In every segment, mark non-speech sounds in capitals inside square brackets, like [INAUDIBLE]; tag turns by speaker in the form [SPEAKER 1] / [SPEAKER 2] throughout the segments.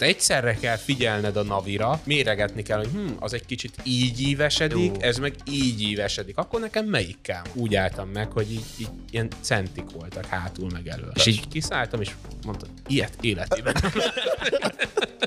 [SPEAKER 1] Te egyszerre kell figyelned a navira, méregetni kell, hogy hm, az egy kicsit így ívesedik,
[SPEAKER 2] Jó.
[SPEAKER 1] ez meg így ívesedik. Akkor nekem melyik kell? Úgy álltam meg, hogy így, így ilyen centik voltak hátul meg elől. És így kiszálltam, és mondtam, ilyet életében. [LAUGHS]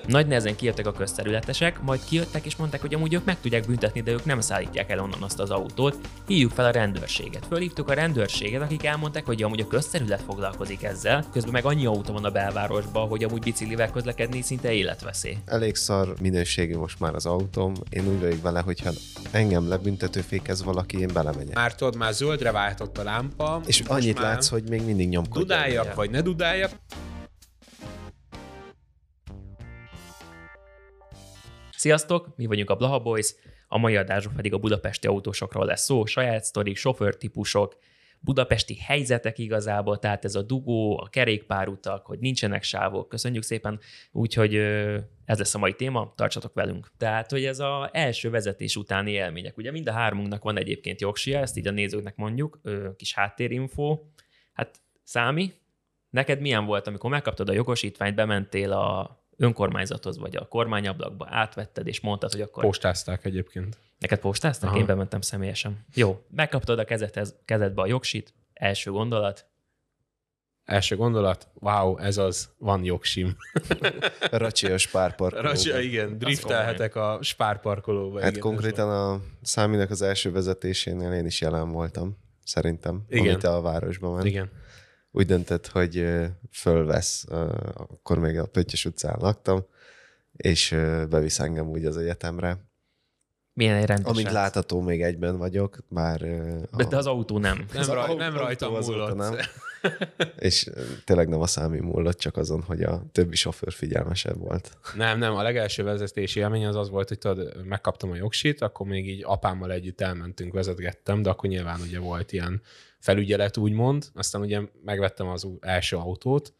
[SPEAKER 2] Nagy nehezen kijöttek a közterületesek, majd kijöttek és mondták, hogy amúgy ők meg tudják büntetni, de ők nem szállítják el onnan azt az autót. Hívjuk fel a rendőrséget. Fölhívtuk a rendőrséget, akik elmondták, hogy amúgy a közterület foglalkozik ezzel, közben meg annyi autó van a belvárosban, hogy amúgy biciklivel közlekedni szinte életveszély.
[SPEAKER 3] Elég szar minőségű most már az autóm. Én úgy vagyok vele, hogyha engem lebüntetőfékez valaki, én belemegyek.
[SPEAKER 1] Már tudod, már zöldre váltott a lámpa.
[SPEAKER 3] És
[SPEAKER 1] most
[SPEAKER 3] annyit
[SPEAKER 1] már
[SPEAKER 3] látsz, hogy még mindig nyomkodja.
[SPEAKER 1] Dudáljak, vagy ne dudáljak.
[SPEAKER 2] Sziasztok, mi vagyunk a Blaha Boys, a mai adásban pedig a budapesti autósokról lesz szó, saját sztorik, sofőrtípusok, budapesti helyzetek igazából, tehát ez a dugó, a kerékpárutak, hogy nincsenek sávok, köszönjük szépen, úgyhogy ez lesz a mai téma, tartsatok velünk. Tehát, hogy ez az első vezetés utáni élmények. Ugye mind a hármunknak van egyébként jogsia, ezt így a nézőknek mondjuk, kis háttérinfo. Hát Számi, neked milyen volt, amikor megkaptad a jogosítványt, bementél a önkormányzathoz, vagy a kormányablakba, átvetted, és mondtad, hogy akkor...
[SPEAKER 1] Postázták egyébként.
[SPEAKER 2] Neked postáztak?
[SPEAKER 1] Aha.
[SPEAKER 2] Én bementem személyesen. Jó, megkaptad a kezedhez, kezedbe a jogsit, első gondolat,
[SPEAKER 1] Első gondolat, wow, ez az, van jogsim. [LAUGHS]
[SPEAKER 3] Racsias párparkolóban.
[SPEAKER 1] Racsia, igen, driftelhetek a spárparkolóba.
[SPEAKER 3] Hát
[SPEAKER 1] igen,
[SPEAKER 3] konkrétan a Száminak az első vezetésénél én is jelen voltam, szerintem,
[SPEAKER 1] Igen.
[SPEAKER 3] amit a városban ment.
[SPEAKER 1] van. Igen.
[SPEAKER 3] Úgy döntött, hogy fölvesz, akkor még a Pöttyös utcán laktam, és bevisz engem úgy az egyetemre.
[SPEAKER 2] Milyen egy rendes
[SPEAKER 3] Amint
[SPEAKER 2] srác.
[SPEAKER 3] látható, még egyben vagyok, bár... ö,
[SPEAKER 2] De, de az autó nem.
[SPEAKER 1] Nem, raj,
[SPEAKER 3] autó-
[SPEAKER 1] nem rajtam múlott.
[SPEAKER 3] nem. [LAUGHS] És tényleg nem a számi múlott, csak azon, hogy a többi sofőr figyelmesebb volt.
[SPEAKER 1] Nem, nem, a legelső vezetési élmény az az volt, hogy tudod, megkaptam a jogsit, akkor még így apámmal együtt elmentünk, vezetgettem, de akkor nyilván ugye volt ilyen felügyelet, úgymond. Aztán ugye megvettem az ú- első autót,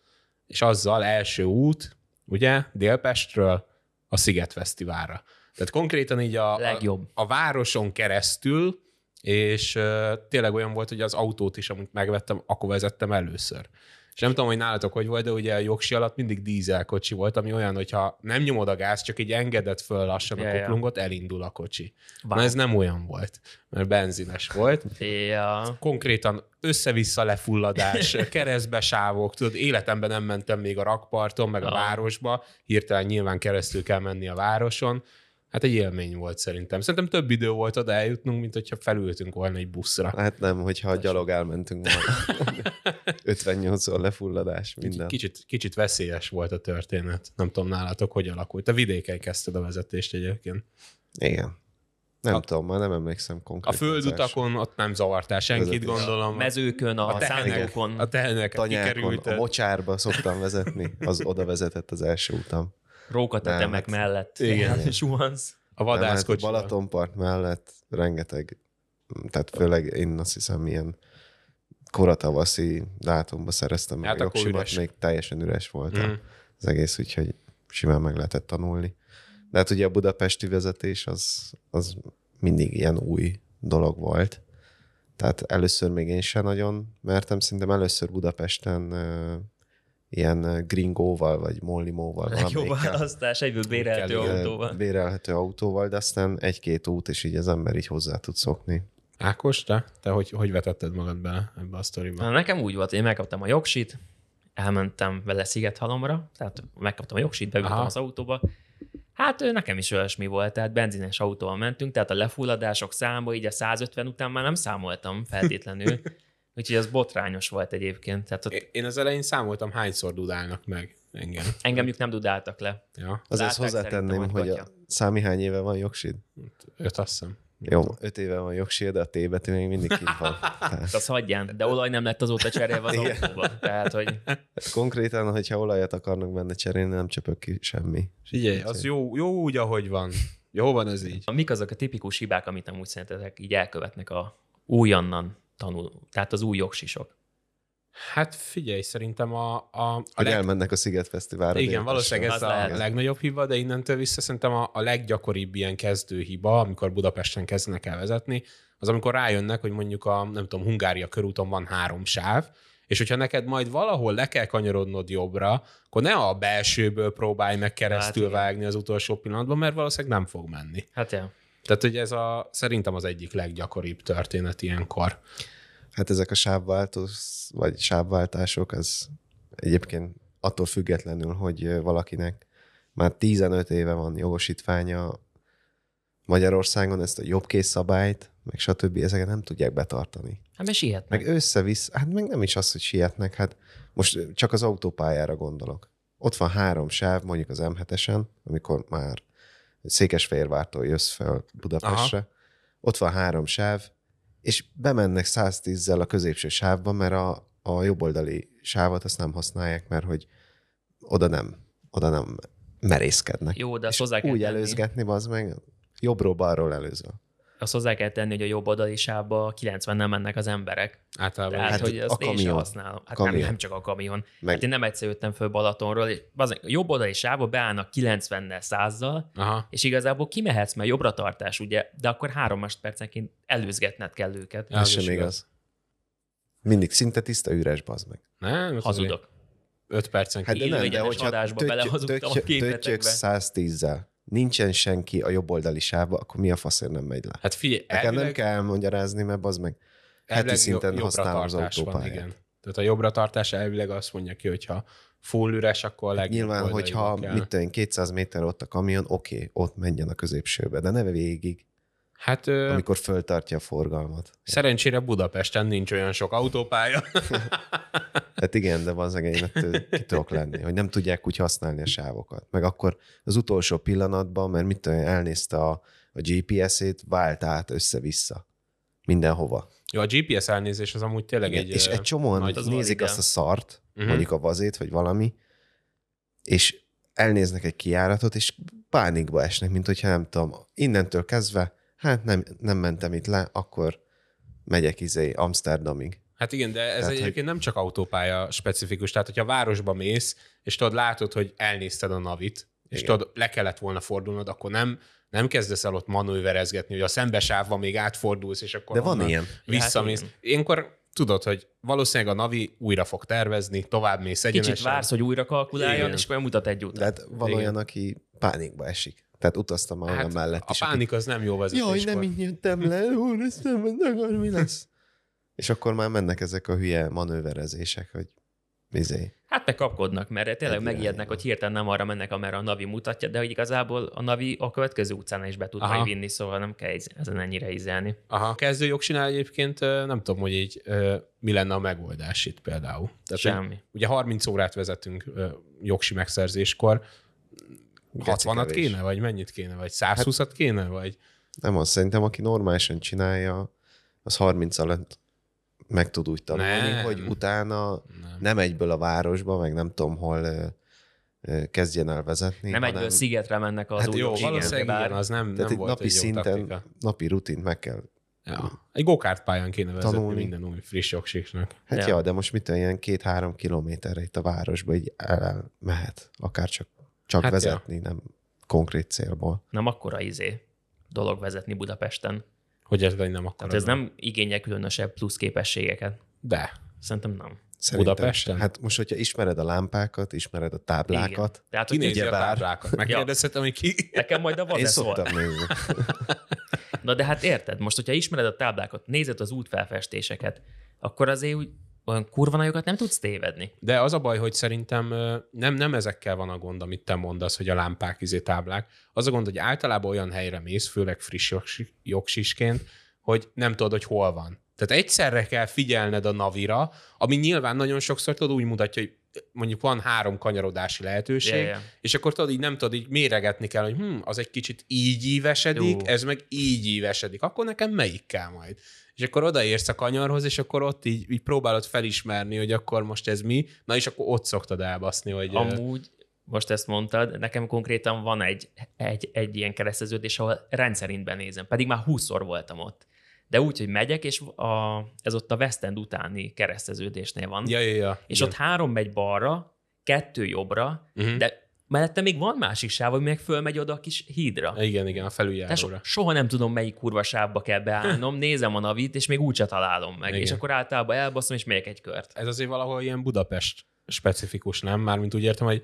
[SPEAKER 1] és azzal első út, ugye, Délpestről a Sziget Fesztiválra. Tehát konkrétan így a, a,
[SPEAKER 2] Legjobb.
[SPEAKER 1] a városon keresztül, és uh, tényleg olyan volt, hogy az autót is, amit megvettem, akkor vezettem először. És nem tudom, hogy nálatok hogy volt, de ugye a jogsi alatt mindig dízelkocsi volt, ami olyan, hogyha nem nyomod a gáz, csak így engedett föl lassan
[SPEAKER 2] Ja,
[SPEAKER 1] a
[SPEAKER 2] ja.
[SPEAKER 1] kuplungot, elindul a kocsi.
[SPEAKER 2] Wow.
[SPEAKER 1] Na ez nem olyan volt, mert benzines volt.
[SPEAKER 2] Ja.
[SPEAKER 1] Konkrétan össze-vissza lefulladás, [LAUGHS] keresztbe sávok, tudod, életemben nem mentem még a rakparton, meg a városba, hirtelen nyilván keresztül kell menni a városon. Hát egy élmény volt szerintem. Szerintem több idő volt oda eljutnunk, mint hogyha felültünk volna egy buszra.
[SPEAKER 3] Hát nem, hogyha a gyalog elmentünk volna. [LAUGHS] 58-szor lefulladás, minden.
[SPEAKER 1] Kicsit, kicsit veszélyes volt a történet. Nem tudom nálatok, hogy alakult. Te vidéken kezdted a vezetést egyébként.
[SPEAKER 3] Igen. Nem
[SPEAKER 1] A-
[SPEAKER 3] tudom, már nem emlékszem
[SPEAKER 1] A
[SPEAKER 3] konkrétan. az első.
[SPEAKER 1] földutakon ott nem zavartál senkit,
[SPEAKER 3] Vezetés.
[SPEAKER 1] gondolom.
[SPEAKER 2] Mezőkön, a,
[SPEAKER 1] a
[SPEAKER 2] a
[SPEAKER 1] tehenek, a
[SPEAKER 3] Tanyákon, a mocsárba szoktam vezetni, az oda vezetett az első utam.
[SPEAKER 2] Rókat a
[SPEAKER 3] Nem, hát-
[SPEAKER 2] mellett.
[SPEAKER 1] Igen.
[SPEAKER 2] Suhansz. [LAUGHS]
[SPEAKER 1] A
[SPEAKER 3] hát
[SPEAKER 1] vadászkocsival.
[SPEAKER 3] Balatonpart mellett rengeteg, tehát főleg én azt hiszem ilyen koratavaszi dátumban szereztem meg
[SPEAKER 1] Hát
[SPEAKER 3] a jogsimat, még teljesen üres volt
[SPEAKER 1] Mm.
[SPEAKER 3] az egész, úgyhogy simán meg lehetett tanulni. De hát ugye a budapesti vezetés az, az mindig ilyen új dolog volt. Tehát először még én sem nagyon mertem, szerintem először Budapesten ilyen gringóval, vagy mollimóval valamelyikkel
[SPEAKER 2] választás, egyből bérelhető
[SPEAKER 1] kell,
[SPEAKER 2] autóval.
[SPEAKER 3] bérelhető autóval, de aztán egy-két út, és így az ember így hozzá tud szokni.
[SPEAKER 1] Ákos, te? Te hogy, hogy vetetted magad be ebbe a sztoriba?
[SPEAKER 2] Na, nekem úgy volt, hogy én megkaptam a jogsit, elmentem vele Szigethalomra, tehát megkaptam a jogsit, beültem
[SPEAKER 1] Aha.
[SPEAKER 2] az autóba. Hát ö, nekem is olyasmi volt, tehát benzines autóval mentünk, tehát a lefulladások száma így a 150 után már nem számoltam feltétlenül, [LAUGHS] úgyhogy az botrányos volt egyébként. Tehát ott
[SPEAKER 1] Én- az elején számoltam, hányszor dudálnak meg engem.
[SPEAKER 2] engem ők nem dudáltak le.
[SPEAKER 1] Ja,
[SPEAKER 3] Azért
[SPEAKER 2] Látták
[SPEAKER 3] hozzátenném, hogy a számi hány éve van jogsid?
[SPEAKER 1] öt azt hiszem.
[SPEAKER 3] Jó, öt éve van jogsid, de a T betű még mindig kint van. [LAUGHS] Tehát
[SPEAKER 2] Tehát az hagyján, de olaj nem lett azóta cserélve az autóba. Tehát, hogy
[SPEAKER 3] konkrétan, hogyha olajat akarnak benne cserélni, nem csöpök ki semmi.
[SPEAKER 1] Figyelj, az jó, jó úgy, ahogy van. Jó van ez így.
[SPEAKER 2] mik azok a tipikus hibák, amit amúgy szerintetek így elkövetnek a újonnan tanul, tehát az új jogsisok.
[SPEAKER 1] Hát figyelj, szerintem a, a, a
[SPEAKER 3] Hogy
[SPEAKER 1] leg...
[SPEAKER 3] elmennek a Szigetfesztiválra.
[SPEAKER 1] Igen,
[SPEAKER 3] Délpestre.
[SPEAKER 1] valószínűleg ez a
[SPEAKER 2] lehet.
[SPEAKER 1] legnagyobb hiba, de innentől vissza szerintem a, a leggyakoribb ilyen kezdő hiba, amikor Budapesten kezdenek el vezetni, az amikor rájönnek, hogy mondjuk a, nem tudom, Hungária körúton van három sáv, és hogyha neked majd valahol le kell kanyarodnod jobbra, akkor ne a belsőből próbálj meg keresztül
[SPEAKER 2] Hát igen.
[SPEAKER 1] vágni az utolsó pillanatban, mert valószínűleg nem fog menni.
[SPEAKER 2] Hát ja.
[SPEAKER 1] Tehát, hogy ez a, szerintem az egyik leggyakoribb történet ilyenkor.
[SPEAKER 3] Hát ezek a sávváltós, vagy sávváltások, ez egyébként attól függetlenül, hogy valakinek már 15 éve van jogosítványa Magyarországon, ezt a jobbkész szabályt, meg stb. ezeket nem tudják betartani.
[SPEAKER 2] Hát mert sietnek.
[SPEAKER 3] Meg összevisz, hát meg nem is az, hogy sietnek, hát most csak az autópályára gondolok. Ott van három sáv, mondjuk az M7-esen, amikor már Székesfehérvártól jössz fel Budapestre, Aha. ott van három sáv, és bemennek 110-zel a középső sávba, mert a, a jobboldali sávot azt nem használják, mert hogy oda nem, oda nem merészkednek.
[SPEAKER 2] Jó, de azt hozzá kell
[SPEAKER 3] úgy
[SPEAKER 2] tenni.
[SPEAKER 3] előzgetni, az meg jobbról balról előzve.
[SPEAKER 2] Azt hozzá kell tenni, hogy a jobb oldali sávba 90 nem mennek az emberek.
[SPEAKER 1] Általában.
[SPEAKER 2] Tehát,
[SPEAKER 3] Hát
[SPEAKER 2] hogy
[SPEAKER 3] a
[SPEAKER 2] azt én sem használom. Hát nem,
[SPEAKER 3] Kamion.
[SPEAKER 2] nem csak a kamion.
[SPEAKER 3] Meg-.
[SPEAKER 2] Hát én nem egyszer jöttem föl Balatonról, és a jobb oldali sávba beállnak 90-nel, 100-zal,
[SPEAKER 1] Aha.
[SPEAKER 2] és igazából kimehetsz, mert jobbra tartás, ugye, de akkor három másodpercenként előzgetned kell őket.
[SPEAKER 3] Ez
[SPEAKER 1] az
[SPEAKER 3] sem igaz.
[SPEAKER 1] igaz.
[SPEAKER 3] Mindig szinte tiszta üres, bazd meg.
[SPEAKER 1] Nem,
[SPEAKER 2] Hazudok.
[SPEAKER 1] Öt percen
[SPEAKER 3] Hát de nem, de hogyha
[SPEAKER 2] adásba belehazudtam a képetekbe.
[SPEAKER 3] 110-zel, nincsen senki a jobboldali sávba, akkor mi a faszért nem megy le?
[SPEAKER 1] Hát figyelj,
[SPEAKER 3] Nekem nem
[SPEAKER 1] elvileg,
[SPEAKER 3] kell elmagyarázni, mert az meg heti szinten használom az
[SPEAKER 1] tartás van,
[SPEAKER 3] autópályát.
[SPEAKER 1] igen. Tehát a jobbra tartás elvileg azt mondja ki, hogyha full üres, akkor a legjobb
[SPEAKER 3] Nyilván, hogyha
[SPEAKER 1] kell.
[SPEAKER 3] mit tudom, én, 200 méter ott a kamion, oké, okay, ott menjen a középsőbe, de ne végig,
[SPEAKER 1] Hát
[SPEAKER 3] amikor föltartja a forgalmat.
[SPEAKER 1] szerencsére Budapesten nincs olyan sok autópálya. [LAUGHS]
[SPEAKER 3] Hát igen, de az én ki tudok lenni, hogy nem tudják úgy használni a sávokat. Meg akkor az utolsó pillanatban, mert mit tudom, elnézte a, a GPS-ét, vált át össze-vissza. Mindenhova.
[SPEAKER 1] Jó, a GPS elnézés az amúgy tényleg
[SPEAKER 3] Igen,
[SPEAKER 1] egy...
[SPEAKER 3] és egy csomóan
[SPEAKER 1] nagy-
[SPEAKER 2] az
[SPEAKER 3] nézik azt a szart, uh-huh. mondjuk a vazét, vagy valami, és elnéznek egy kijáratot, és pánikba esnek, mint hogyha nem tudom, innentől kezdve, hát nem, nem mentem itt le, akkor megyek izé Amsterdamig.
[SPEAKER 1] Hát igen, de ez
[SPEAKER 3] Tehát,
[SPEAKER 1] egyébként nem csak autópálya specifikus. Tehát, hogyha városba mész, és tudod, látod, hogy elnézted a navit, és
[SPEAKER 3] Igen.
[SPEAKER 1] tudod, le kellett volna fordulnod, akkor nem, nem kezdesz el ott manőverezgetni, hogy a szembesávban még átfordulsz, és akkor
[SPEAKER 3] De van ilyen.
[SPEAKER 1] Visszamész.
[SPEAKER 2] Hát
[SPEAKER 1] Ilyenkor tudod, hogy valószínűleg a Navi újra fog tervezni, tovább mész egyenesen.
[SPEAKER 2] Kicsit vársz, hogy újra kalkuláljon,
[SPEAKER 1] Igen.
[SPEAKER 2] és akkor mutat egy
[SPEAKER 3] De
[SPEAKER 2] utat.
[SPEAKER 3] hát van
[SPEAKER 1] Igen.
[SPEAKER 3] olyan, aki pánikba esik. Tehát utaztam olyan
[SPEAKER 1] hát
[SPEAKER 3] mellett
[SPEAKER 1] a
[SPEAKER 3] is.
[SPEAKER 1] pánik az nem jó
[SPEAKER 3] aki,
[SPEAKER 1] vezetéskor.
[SPEAKER 3] Jaj, nem így jöttem le, [LAUGHS] úristen, akar, mi lesz? És akkor már mennek ezek a hülye manőverezések, hogy izé.
[SPEAKER 2] Hát meg kapkodnak, mert tényleg
[SPEAKER 3] Egy
[SPEAKER 2] megijednek, hogy hirtelen nem arra mennek, amerre a Navi mutatja, de hogy igazából a Navi a következő utcán is be tud
[SPEAKER 1] Aha.
[SPEAKER 2] vinni, szóval nem kell ezen ennyire ízelni.
[SPEAKER 1] Aha, kezdő jogsinál egyébként nem tudom, hogy így mi lenne a megoldás itt például. Tehát,
[SPEAKER 2] Semmi.
[SPEAKER 1] Ugye 30 órát vezetünk jogsi megszerzéskor, 60-at
[SPEAKER 3] kevés.
[SPEAKER 1] kéne, vagy mennyit kéne, vagy 120-at kéne, vagy...
[SPEAKER 3] Nem az, szerintem aki normálisan csinálja, az 30 alatt meg tud úgy tanulni,
[SPEAKER 1] Nem.
[SPEAKER 3] hogy utána
[SPEAKER 1] Nem.
[SPEAKER 3] nem egyből a városba, meg nem tudom hol kezdjen el vezetni.
[SPEAKER 2] Nem egyből szigetre mennek az
[SPEAKER 3] Hát
[SPEAKER 1] Jó, valószínűleg
[SPEAKER 2] bár-
[SPEAKER 1] igen, az nem,
[SPEAKER 3] Tehát
[SPEAKER 1] nem
[SPEAKER 3] egy
[SPEAKER 1] volt
[SPEAKER 3] napi
[SPEAKER 1] egy
[SPEAKER 3] szinten,
[SPEAKER 1] taktika.
[SPEAKER 3] napi rutint meg kell.
[SPEAKER 1] Ja. Egy gokárt pályán kéne vezetni
[SPEAKER 3] Tanulni.
[SPEAKER 1] minden új friss jogsiknak.
[SPEAKER 3] Hát
[SPEAKER 2] Ja.
[SPEAKER 3] ja, de most mit ilyen két-három kilométerre itt a városba így el, el mehet, akár csak, csak
[SPEAKER 1] Hát
[SPEAKER 3] hát
[SPEAKER 1] ja.
[SPEAKER 3] vezetni, nem konkrét célból.
[SPEAKER 2] nem akkora izé dolog vezetni Budapesten.
[SPEAKER 1] Hogy ez vagy nem akkor.
[SPEAKER 2] Tehát ez nem igényel különösebb plusz képességeket.
[SPEAKER 1] De.
[SPEAKER 2] Szerintem nem.
[SPEAKER 3] Szerintem
[SPEAKER 1] Budapesten?
[SPEAKER 3] Hát most, hogyha ismered a lámpákat, ismered a táblákat,
[SPEAKER 2] Igen. Tehát, hogy
[SPEAKER 1] Kinézi a táblákat. Megkérdezhetem, hogy ki...
[SPEAKER 2] Nekem majd a
[SPEAKER 3] én szoktam nézni. [LAUGHS]
[SPEAKER 2] Na de hát érted, most, hogyha ismered a táblákat, nézed az útfelfestéseket, akkor azért úgy olyan kurva nagyokat nem tudsz tévedni.
[SPEAKER 1] De az a baj, hogy szerintem nem, nem ezekkel van a gond, amit te mondasz, hogy a lámpák, izé táblák. Az a gond, hogy általában olyan helyre mész, főleg friss jogsi- jogsisként, hogy nem tudod, hogy hol van. Tehát egyszerre kell figyelned a navira, ami nyilván nagyon sokszor tudod úgy mutatja, hogy mondjuk van három kanyarodási lehetőség,
[SPEAKER 2] Ja, ja.
[SPEAKER 1] és akkor tudod, így nem tudod, így méregetni kell, hogy hm, az egy kicsit így ívesedik,
[SPEAKER 2] Jó.
[SPEAKER 1] ez meg így ívesedik, akkor nekem melyik kell majd? És akkor odaérsz a kanyarhoz, és akkor ott így, így próbálod felismerni, hogy akkor most ez mi, na és akkor ott szoktad elbaszni, hogy...
[SPEAKER 2] Amúgy, most ezt mondtad, nekem konkrétan van egy, egy, egy ilyen kereszteződés, ahol rendszerintben nézem, pedig már 20-szor voltam ott. De úgy, hogy megyek, és a, ez ott a West End utáni kereszteződésnél van.
[SPEAKER 1] Ja, ja, ja.
[SPEAKER 2] és
[SPEAKER 1] igen.
[SPEAKER 2] ott három megy balra, kettő jobbra,
[SPEAKER 1] Mhm.
[SPEAKER 2] de mellette még van másik sáv, ami meg fölmegy oda a kis hídra.
[SPEAKER 1] Igen, igen, a
[SPEAKER 2] Tehát
[SPEAKER 1] felüljáróra.
[SPEAKER 2] so- soha nem tudom, melyik kurva sávba kell beállnom, nézem a navit, és még úgyse találom meg.
[SPEAKER 1] Igen.
[SPEAKER 2] És akkor általában elbaszom, és még egy kört.
[SPEAKER 1] Ez azért valahol ilyen Budapest specifikus, nem? Mármint úgy értem, hogy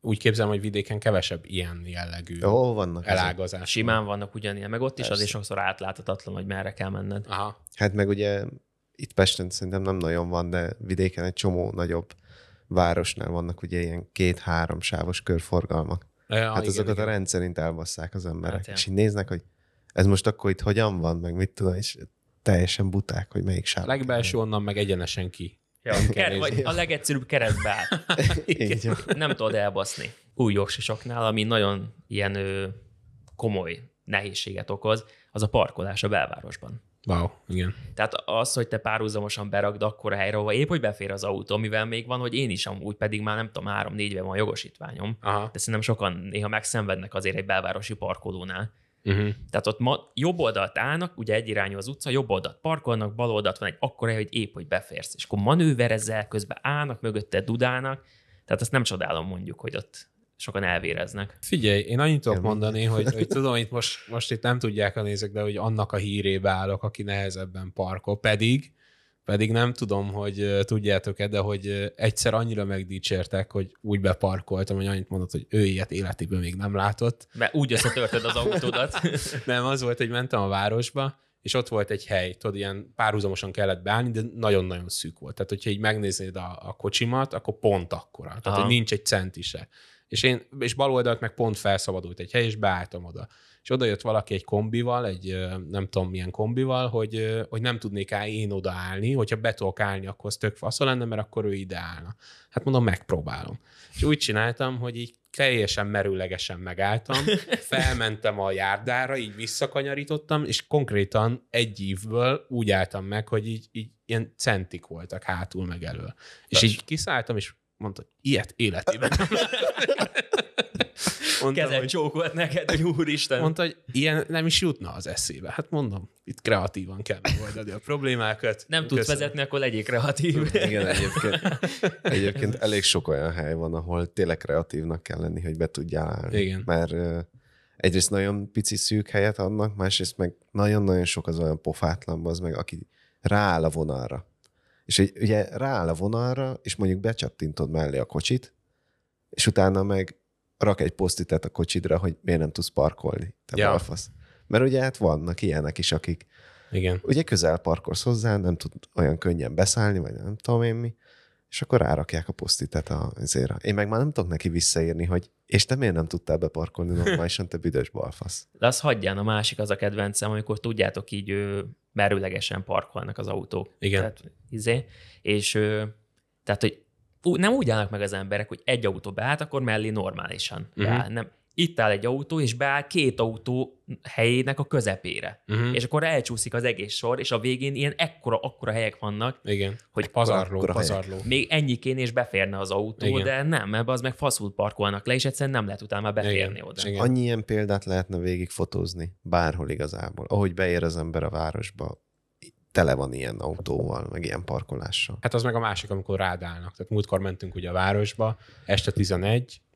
[SPEAKER 1] úgy képzelem, hogy vidéken kevesebb ilyen jellegű
[SPEAKER 3] Ó, vannak ezek.
[SPEAKER 1] elágazás.
[SPEAKER 2] Simán vannak ugyanilyen, meg ott is
[SPEAKER 3] Persze.
[SPEAKER 2] azért sokszor átláthatatlan, hogy merre kell menned.
[SPEAKER 1] Aha.
[SPEAKER 3] Hát meg ugye itt Pesten szerintem nem nagyon van, de vidéken egy csomó nagyobb városnál vannak ugye ilyen két-három sávos körforgalmak.
[SPEAKER 1] Ja,
[SPEAKER 3] hát
[SPEAKER 1] igen,
[SPEAKER 3] azokat
[SPEAKER 1] igen.
[SPEAKER 3] a rendszerint elbasszák az emberek.
[SPEAKER 2] Hát, ja.
[SPEAKER 3] és így néznek, hogy ez most akkor itt hogyan van, meg mit tudom, és teljesen buták, hogy melyik sáv.
[SPEAKER 1] Legbelső onnan meg egyenesen ki.
[SPEAKER 2] Ja, ker- vagy a legegyszerűbb keresztbe áll. [LAUGHS] Nem tudod elbaszni. Új jogsisoknál, ami nagyon ilyen ö, komoly nehézséget okoz, az a parkolás a belvárosban.
[SPEAKER 1] Wow, igen.
[SPEAKER 2] Tehát az, hogy te párhuzamosan beragd akkor a helyre, ahova épp, hogy befér az autó, mivel még van, hogy én is amúgy pedig már nem tudom, három-négy éve van jogosítványom,
[SPEAKER 1] Aha.
[SPEAKER 2] de szerintem sokan néha megszenvednek azért egy belvárosi parkolónál.
[SPEAKER 1] Uh-huh.
[SPEAKER 2] Tehát ott ma, jobb oldalt állnak, ugye egy irányú az utca, jobb oldalt parkolnak, bal oldalt van egy akkora hogy épp, hogy beférsz. És akkor manőverezel, közben állnak, mögötte dudálnak. Tehát ezt nem csodálom mondjuk, hogy ott sokan elvéreznek.
[SPEAKER 1] Figyelj, én annyit tudok mondani, hogy, hogy [LAUGHS] tudom, itt most, most itt nem tudják a nézők, de hogy annak a hírébe állok, aki nehezebben parkol, pedig pedig nem tudom, hogy tudjátok-e, de hogy egyszer annyira megdicsértek, hogy úgy beparkoltam, hogy annyit mondott, hogy ő ilyet életében még nem látott.
[SPEAKER 2] Mert úgy összetörted az autódat. [LAUGHS]
[SPEAKER 1] Nem, az volt, hogy mentem a városba, és ott volt egy hely, tudod, ilyen párhuzamosan kellett beállni, de nagyon-nagyon szűk volt. Tehát, hogyha így megnéznéd a, a kocsimat, akkor pont akkora. Tehát,
[SPEAKER 2] Aha.
[SPEAKER 1] hogy nincs egy centi se. És, én, és bal oldalt meg pont felszabadult egy hely, és beálltam oda. És oda jött valaki egy kombival, egy nem tudom milyen kombival, hogy, hogy nem tudnék el én odaállni, hogyha be tudok állni, akkor az tök fasz lenne, mert akkor ő ide állna. Hát mondom, megpróbálom. És úgy csináltam, hogy így teljesen merőlegesen megálltam, [LAUGHS] felmentem a járdára, így visszakanyarítottam, és konkrétan egy ívből úgy álltam meg, hogy így, így ilyen centik voltak hátul meg elől. És így kiszálltam, és mondta, hogy ilyet életében nem [LAUGHS] hogy,
[SPEAKER 2] csókolt neked, hogy úristen.
[SPEAKER 1] mondta, hogy ilyen nem is jutna az eszébe. Hát mondom, itt kreatívan kell megoldani a problémákat.
[SPEAKER 2] nem tudsz
[SPEAKER 1] Köszönöm.
[SPEAKER 2] vezetni, akkor legyél kreatív.
[SPEAKER 3] Igen, egyébként, [LAUGHS] egyébként elég sok olyan hely van, ahol tényleg kreatívnak kell lenni, hogy be tudjál állni.
[SPEAKER 1] Igen.
[SPEAKER 3] Mert egyrészt nagyon pici szűk helyet adnak, másrészt meg nagyon-nagyon sok az olyan pofátlan az meg, aki rááll a vonalra. És hogy ugye rááll a vonalra, és mondjuk becsattintod mellé a kocsit, és utána meg rak egy posztitet a kocsidra, hogy miért nem tudsz parkolni, te
[SPEAKER 1] ja.
[SPEAKER 3] balfasz. Mert ugye hát vannak ilyenek is, akik
[SPEAKER 1] Igen.
[SPEAKER 3] ugye közel parkolsz hozzá, nem tud olyan könnyen beszállni, vagy nem tudom én mi, és akkor rárakják a posztitet a, azért. Én meg már nem tudok neki visszaírni, hogy és te miért nem tudtál beparkolni normálisan, te büdös balfasz.
[SPEAKER 2] De az hagyján a másik az a kedvencem, amikor tudjátok így ő, merőlegesen parkolnak az autók.
[SPEAKER 1] Igen.
[SPEAKER 2] Tehát, izé, és ö, tehát, hogy nem úgy állnak meg az emberek, hogy egy autó beállt, akkor mellé normálisan
[SPEAKER 1] Mhm.
[SPEAKER 2] beáll. Nem. Itt áll egy autó, és beáll két autó helyének a közepére.
[SPEAKER 1] Uh-huh.
[SPEAKER 2] És akkor elcsúszik az egész sor, és a végén ilyen ekkora, akkora helyek vannak,
[SPEAKER 1] Igen.
[SPEAKER 2] hogy
[SPEAKER 1] Pazarló,
[SPEAKER 3] akkora helyek.
[SPEAKER 1] pazarló.
[SPEAKER 2] még ennyikén és beférne az autó,
[SPEAKER 1] Igen.
[SPEAKER 2] De nem, mert az meg faszul parkolnak le, és egyszerűen nem lehet utána beférni
[SPEAKER 1] Igen.
[SPEAKER 2] oda.
[SPEAKER 1] Igen.
[SPEAKER 3] Annyi ilyen példát lehetne végig fotózni, bárhol igazából. Ahogy beér az ember a városba, tele van ilyen autóval, meg ilyen parkolással.
[SPEAKER 1] Hát az meg a másik, amikor rádálnak. Tehát múltkor mentünk ugye a városba, este 11, hát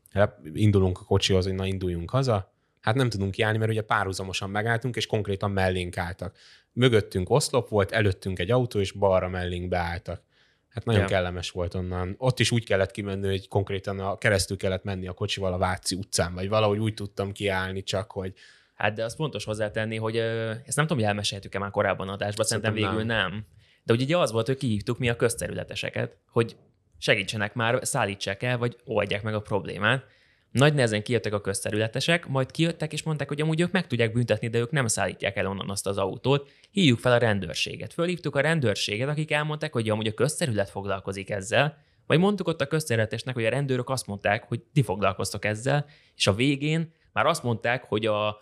[SPEAKER 1] indulunk a kocsihoz, hogy na induljunk haza, hát nem tudunk járni, mert ugye párhuzamosan megálltunk, és konkrétan mellénk álltak. Mögöttünk oszlop volt, előttünk egy autó, és balra mellénk beálltak. Hát nagyon
[SPEAKER 2] Ja.
[SPEAKER 1] kellemes volt onnan. Ott is úgy kellett kimenni, hogy konkrétan a, keresztül kellett menni a kocsival a Váci utcán, vagy valahogy úgy tudtam kiállni csak, hogy
[SPEAKER 2] Hát de az fontos hozzátenni, hogy ö, ezt nem tudom, hogy elmeséltük-e már korábban adásban, szerintem
[SPEAKER 1] Szerintem
[SPEAKER 2] végül nem. De ugye az volt, hogy kihívtuk mi a közterületeseket, hogy segítsenek már, szállítsák el, vagy oldják meg a problémát. Nagy nehezen kijöttek a közterületesek, majd kijöttek és mondták, hogy amúgy ők meg tudják büntetni, de ők nem szállítják el onnan azt az autót. Hívjuk fel a rendőrséget. Fölhívtuk a rendőrséget, akik elmondták, hogy amúgy a közterület foglalkozik ezzel, majd mondtuk ott a közterületesnek, hogy a rendőrök azt mondták, hogy ti foglalkoztok ezzel, és a végén már azt mondták, hogy a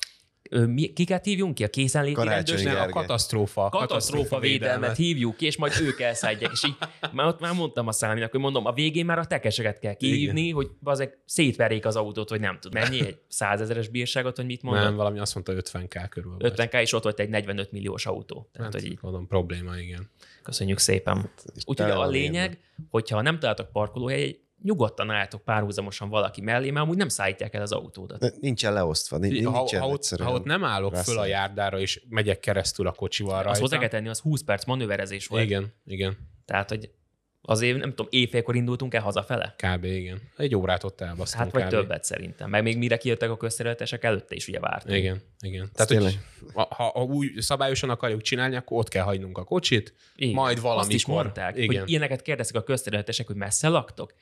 [SPEAKER 2] mi, kiket hívjunk ki? A készenléti
[SPEAKER 1] nem, a katasztrófa,
[SPEAKER 2] katasztrófa védelmet hívjuk ki, és majd ők elszállják. És így már ott már mondtam a száminak, hogy mondom, a végén már a tekeseket kell kihívni, hogy azek szétverjék az autót, hogy nem tud mennyi, egy százezeres bírságot, hogy mit mondod.
[SPEAKER 1] Nem, valami azt mondta 50k körül. volt.
[SPEAKER 2] 50k, és ott volt egy 45 milliós autó. Tehát,
[SPEAKER 1] Hát,
[SPEAKER 2] hogy így
[SPEAKER 1] mondom, probléma, igen.
[SPEAKER 2] köszönjük szépen.
[SPEAKER 3] És
[SPEAKER 2] Úgyhogy a lényeg, hogyha nem találtok parkolóhely, nyugodtan álltok párhuzamosan valaki mellé, mert amúgy nem szállítják el az autódat.
[SPEAKER 3] Nincsen leosztva, nincs,
[SPEAKER 1] Ha,
[SPEAKER 3] nincsen
[SPEAKER 1] ha, ott, ha ott nem állok föl a járdára, és megyek keresztül a kocsival
[SPEAKER 2] Azt
[SPEAKER 1] rajta.
[SPEAKER 2] hozzá kell tenni, az 20 perc manőverezés volt.
[SPEAKER 1] Igen, igen.
[SPEAKER 2] Tehát, hogy azért nem tudom, éjfélkor indultunk el hazafele?
[SPEAKER 1] Kb. igen. Egy órát ott elbasztunk
[SPEAKER 2] Hát vagy
[SPEAKER 1] kb.
[SPEAKER 2] többet szerintem. Meg még mire kijöttek a közterületesek, előtte is ugye vártunk.
[SPEAKER 1] Igen, igen. Tehát, hogy ha, ha úgy szabályosan akarjuk csinálni, akkor ott kell hagynunk a kocsit,
[SPEAKER 2] Igen.
[SPEAKER 1] majd
[SPEAKER 2] Azt
[SPEAKER 1] valamikor.
[SPEAKER 2] is mondták,
[SPEAKER 1] Igen.
[SPEAKER 2] hogy ilyeneket kérdeztek a közterületesek, hogy messze laktok.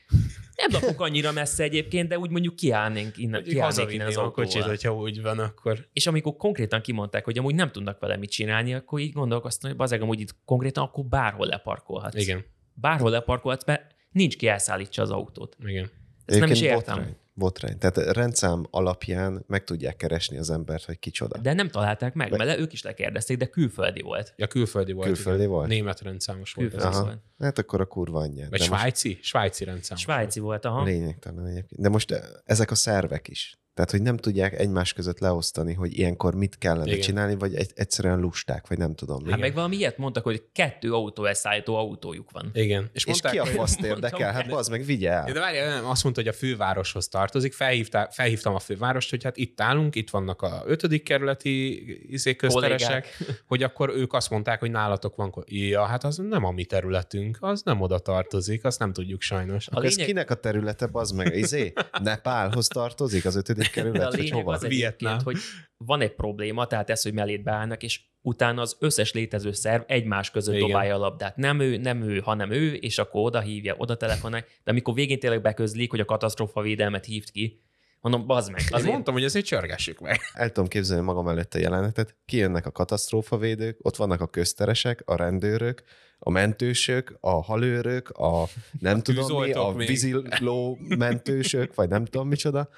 [SPEAKER 2] Nem lakunk annyira messze egyébként, de úgy mondjuk kiállnénk innen,
[SPEAKER 1] Mondjuk
[SPEAKER 2] kiállnék innen az
[SPEAKER 1] a kocsit,
[SPEAKER 2] autóval.
[SPEAKER 1] hogyha úgy van, akkor
[SPEAKER 2] És amikor konkrétan kimondták, hogy amúgy nem tudnak vele mit csinálni, akkor így gondolkoztam, hogy bazeg, amúgy itt konkrétan akkor bárhol leparkolhatsz.
[SPEAKER 1] igen,
[SPEAKER 2] Bárhol leparkolhatsz, mert nincs ki elszállítsa az autót.
[SPEAKER 1] igen.
[SPEAKER 2] Ezt nem is
[SPEAKER 3] Egyébként
[SPEAKER 2] értem.
[SPEAKER 3] Botrány, botrány. Tehát rendszám alapján meg tudják keresni az embert, hogy kicsoda.
[SPEAKER 2] De nem találták meg, mert ők is lekérdezték, de külföldi volt.
[SPEAKER 1] Ja, külföldi volt.
[SPEAKER 3] Külföldi
[SPEAKER 1] igen.
[SPEAKER 3] volt?
[SPEAKER 1] Német rendszámos volt.
[SPEAKER 2] Külföldi.
[SPEAKER 3] Aha.
[SPEAKER 2] volt.
[SPEAKER 3] Hát akkor a kurva anyját.
[SPEAKER 1] Vagy
[SPEAKER 3] De most
[SPEAKER 1] svájci? Svájci rendszámos.
[SPEAKER 2] Svájci volt, aha.
[SPEAKER 3] Lényegtelen egyébként. De most eh, ezek a szervek is. Tehát, hogy nem tudják egymás között leosztani, hogy ilyenkor mit kellene
[SPEAKER 1] Igen.
[SPEAKER 3] Igen. csinálni, vagy egy, egyszerűen lusták, vagy nem tudom.
[SPEAKER 2] Hát meg valami ilyet mondtak, hogy kettő autó elszállító autójuk van.
[SPEAKER 1] Igen. És,
[SPEAKER 3] És
[SPEAKER 1] mondták,
[SPEAKER 3] ki a faszt [LAUGHS] érdekel? Hát
[SPEAKER 2] de-
[SPEAKER 3] az meg vigye el.
[SPEAKER 1] De várjál, nem, azt mondta, hogy a fővároshoz tartozik. Felhívtá, felhívtam a fővárost, hogy hát itt állunk, itt vannak a ötödik kerületi izé, közteresek, [LAUGHS] hogy akkor ők azt mondták, hogy nálatok van. Ja, hát az nem a mi területünk, az nem oda tartozik, azt nem tudjuk sajnos.
[SPEAKER 2] A
[SPEAKER 3] Akkor ez
[SPEAKER 2] lényeg-
[SPEAKER 3] kinek a területe, az meg? Izé? [LAUGHS] Nepálhoz tartozik az ötödik kerület,
[SPEAKER 2] a lényeg
[SPEAKER 3] hova?
[SPEAKER 2] az
[SPEAKER 1] Vietnám.
[SPEAKER 2] egyébként, hogy van egy probléma, tehát ez, hogy mellét beállnak, és utána az összes létező szerv egymás között
[SPEAKER 1] Igen.
[SPEAKER 2] dobálja a labdát. Nem ő, nem ő, hanem ő, és akkor oda hívja, oda telefonál. De amikor végén tényleg beközlik, hogy a katasztrófa védelmet hívt ki, mondom, bazd meg.
[SPEAKER 1] Azért
[SPEAKER 2] Azért
[SPEAKER 1] mondtam, hogy ezért csörgessük meg.
[SPEAKER 3] El tudom képzelni magam előtt a jelenetet. Kijönnek a katasztrófavédők, ott vannak a közteresek, a rendőrök, a mentősök, a halőrök, a nem
[SPEAKER 1] A
[SPEAKER 3] tudom mi, a víziló mentősök, vagy nem tudom micsoda,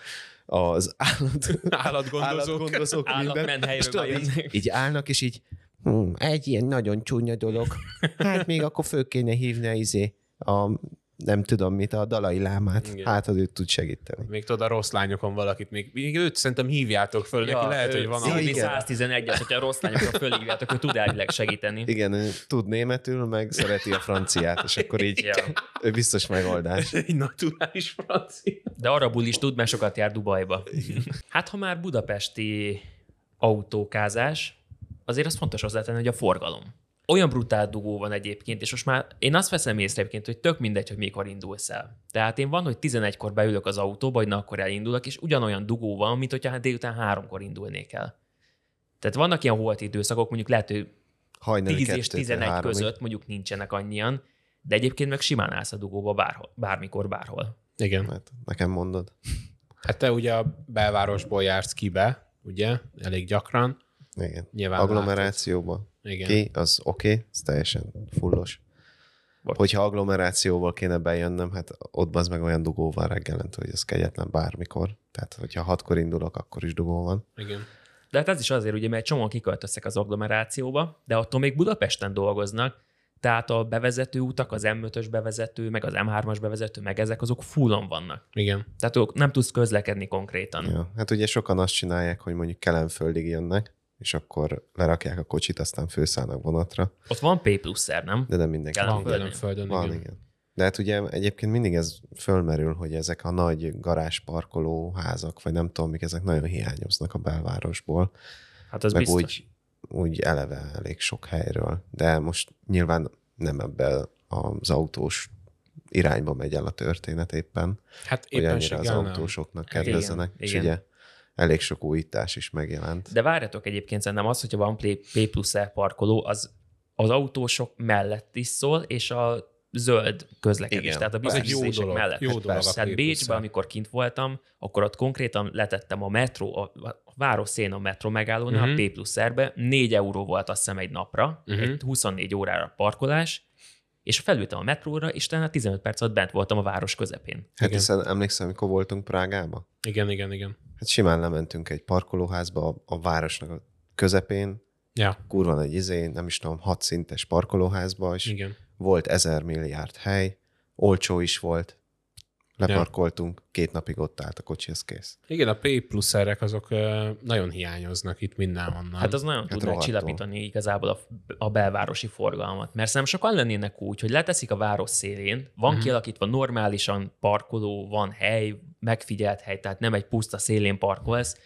[SPEAKER 3] az állat,
[SPEAKER 1] Állatgondozók.
[SPEAKER 3] állatgondozók, minden. És tudod, így, így állnak, és így hm, egy ilyen nagyon csúnya dolog. Hát még akkor föl kéne hívni a izé, a nem tudom mit, a dalai lámát.
[SPEAKER 1] Igen.
[SPEAKER 3] Hát az őt tud segíteni.
[SPEAKER 1] Még tudod, a rossz lányokon valakit, még, még őt szerintem hívjátok föl, neki lehet, hogy van
[SPEAKER 2] a...
[SPEAKER 1] a...
[SPEAKER 3] igen.
[SPEAKER 2] 111-et, hogyha rossz lányokra fölhívjátok, hogy tud elvileg segíteni.
[SPEAKER 3] Igen, ő tud németül, meg szereti a franciát, és akkor így
[SPEAKER 2] Ja.
[SPEAKER 3] ő biztos megoldás. [LAUGHS]
[SPEAKER 1] Egy naturális francia.
[SPEAKER 2] De arabul is tud, mert sokat jár Dubajba. Hát ha már budapesti autókázás, azért az fontos hozzátenni, hogy a forgalom. Olyan brutál dugó van egyébként, és most már én azt veszem észre egyébként, hogy tök mindegy, hogy mikor indulsz el. Tehát én van, hogy 11-kor beülök az autóba, vagy na akkor elindulok, és ugyanolyan dugó van, mint hogyha hát délután háromkor indulnék el. Tehát vannak ilyen holt időszakok, mondjuk lehet, hogy
[SPEAKER 3] Hajnali
[SPEAKER 2] 10 és
[SPEAKER 3] kettőtől
[SPEAKER 2] 11
[SPEAKER 3] háromig.
[SPEAKER 2] között mondjuk nincsenek annyian, de egyébként meg simán állsz a dugóba bárhol, bármikor, bárhol.
[SPEAKER 1] Igen.
[SPEAKER 3] Hát, nekem mondod.
[SPEAKER 1] Hát te ugye a belvárosból jársz kibe, ugye, elég gyakran.
[SPEAKER 3] Igen.
[SPEAKER 1] Nyilván
[SPEAKER 3] Agglomerációban.
[SPEAKER 1] Igen.
[SPEAKER 3] Ki, az oké, okay, ez teljesen fullos.
[SPEAKER 2] Bocs.
[SPEAKER 3] Hogyha agglomerációval kéne bejönnöm, hát ott az meg olyan dugó van reggelente, hogy ez kegyetlen bármikor. Tehát, hogyha hatkor indulok, akkor is dugó van.
[SPEAKER 1] Igen.
[SPEAKER 2] De hát ez is azért, ugye, mert csomóan kiköltöztek az agglomerációba, de attól még Budapesten dolgoznak, tehát a bevezető utak, az M5-ös bevezető, meg az M3-as bevezető, meg ezek azok fullon vannak.
[SPEAKER 1] Igen.
[SPEAKER 2] Tehát ők nem tudsz közlekedni konkrétan.
[SPEAKER 3] Ja. Hát ugye sokan azt csinálják, hogy mondjuk Kelenföldig jönnek, és akkor lerakják a kocsit, aztán főszállnak vonatra,
[SPEAKER 2] Ott van P pluszer, nem?
[SPEAKER 3] de nem mindenki.
[SPEAKER 1] Van
[SPEAKER 2] Földön.
[SPEAKER 1] Kelenföldön,
[SPEAKER 3] Van,
[SPEAKER 1] igen.
[SPEAKER 3] igen. De hát ugye egyébként mindig ez fölmerül, hogy ezek a nagy garázsparkoló házak, vagy nem tudom, mik ezek nagyon hiányoznak a belvárosból.
[SPEAKER 2] Hát az
[SPEAKER 3] meg
[SPEAKER 2] biztos.
[SPEAKER 3] úgy, úgy eleve elég sok helyről. De most nyilván nem ebben az autós irányba megy el a történet éppen,
[SPEAKER 1] Hát
[SPEAKER 3] hogy annyira az autósoknak
[SPEAKER 2] Igen,
[SPEAKER 3] kedvezzenek. És
[SPEAKER 2] igen.
[SPEAKER 3] ugye elég sok újítás is megjelent.
[SPEAKER 2] De várjatok egyébként szerintem az, hogyha van P P pluszer parkoló, az az autósok mellett is szól, és a zöld közlekedés,
[SPEAKER 3] Igen,
[SPEAKER 2] tehát a
[SPEAKER 1] jó dolog.
[SPEAKER 2] mellett.
[SPEAKER 1] Jó dolog a
[SPEAKER 2] Tehát Bécsben, amikor kint voltam, akkor ott konkrétan letettem a metró, a a város szén a metró megállónál,
[SPEAKER 1] Mhm.
[SPEAKER 2] uh-huh. a P pluszerbe, 4 euró volt azt hiszem egy napra,
[SPEAKER 1] Mhm.
[SPEAKER 2] uh-huh. egy 24 órára parkolás, és felültem a metróra, és talán 15 perc alatt bent voltam a város közepén.
[SPEAKER 3] Hát
[SPEAKER 1] Igen.
[SPEAKER 3] hiszen emlékszem, amikor voltunk Prágába?
[SPEAKER 1] Igen, igen, igen.
[SPEAKER 3] Hát simán lementünk egy parkolóházba a, a városnak a közepén,
[SPEAKER 1] Ja,
[SPEAKER 3] kurva nagy izé, nem is tudom, hat szintes parkolóházba, és
[SPEAKER 1] igen.
[SPEAKER 3] volt ezer milliárd hely, olcsó is volt, leparkoltunk, két napig ott állt a kocsi, ez kész.
[SPEAKER 1] Igen, a P plusz erek azok nagyon hiányoznak itt mindenhonnan.
[SPEAKER 2] Hát az nagyon hát tudná
[SPEAKER 3] rohadtul.
[SPEAKER 2] csillapítani igazából a, a belvárosi forgalmat. Mert szerintem sokan lennének úgy, hogy leteszik a város szélén, van uh-huh. kialakítva normálisan parkoló, van hely, megfigyelt hely, tehát nem egy puszta szélén parkolsz,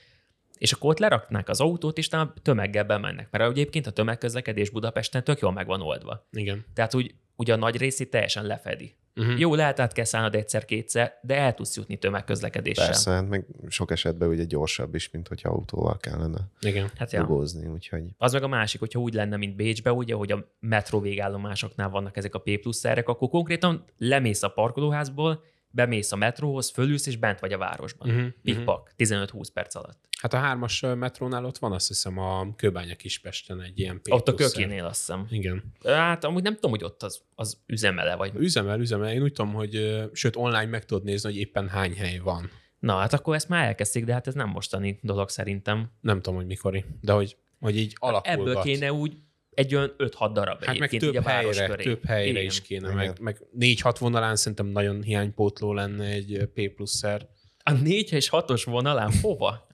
[SPEAKER 2] és akkor ott leraknák az autót, és talán tömeggel bemennek. Mert egyébként a tömegközlekedés Budapesten tök jól meg van oldva.
[SPEAKER 1] Igen.
[SPEAKER 2] Tehát úgy, ugye a nagy részét teljesen lefedi. Uh-huh. Jó, lehet át kell szállnod egyszer-kétszer, de el tudsz jutni tömegközlekedéssel.
[SPEAKER 3] Persze, hát meg sok esetben ugye gyorsabb is, mint hogyha autóval kellene
[SPEAKER 1] Igen.
[SPEAKER 2] Hát
[SPEAKER 3] ja.
[SPEAKER 2] ja.
[SPEAKER 3] úgyhogy
[SPEAKER 2] Az meg a másik, hogyha úgy lenne, mint Bécsbe, ugye, hogy a metró végállomásoknál vannak ezek a P plusz akkor konkrétan lemész a parkolóházból, bemész a metróhoz, fölülsz, és bent vagy a városban. Uh-huh. Pikpak, 15-20 perc alatt.
[SPEAKER 1] Hát a hármas metrónál ott van azt hiszem a Kőbánya Kispesten egy ilyen P
[SPEAKER 2] Ott a kökénél azt hiszem.
[SPEAKER 1] Igen.
[SPEAKER 2] Hát amúgy nem tudom, hogy ott az, az üzemele, vagy...
[SPEAKER 1] Üzemel, üzemel. Én úgy tudom, hogy sőt, online meg tudod nézni, hogy éppen hány hely van.
[SPEAKER 2] Na, hát akkor ezt már elkezdték, de hát ez nem mostani dolog szerintem.
[SPEAKER 1] Nem tudom, hogy mikori, de hogy, hogy így alakulgat.
[SPEAKER 2] Ebből kéne úgy egy olyan 5-6 darab
[SPEAKER 1] Hát meg több
[SPEAKER 2] így a város
[SPEAKER 1] helyre,
[SPEAKER 2] köré.
[SPEAKER 1] több helyre
[SPEAKER 2] Igen.
[SPEAKER 1] is kéne,
[SPEAKER 3] Igen.
[SPEAKER 1] meg, meg 4-6 vonalán szerintem nagyon hiánypótló lenne egy P pluszer.
[SPEAKER 2] A 4 és 6-os vonalán hova?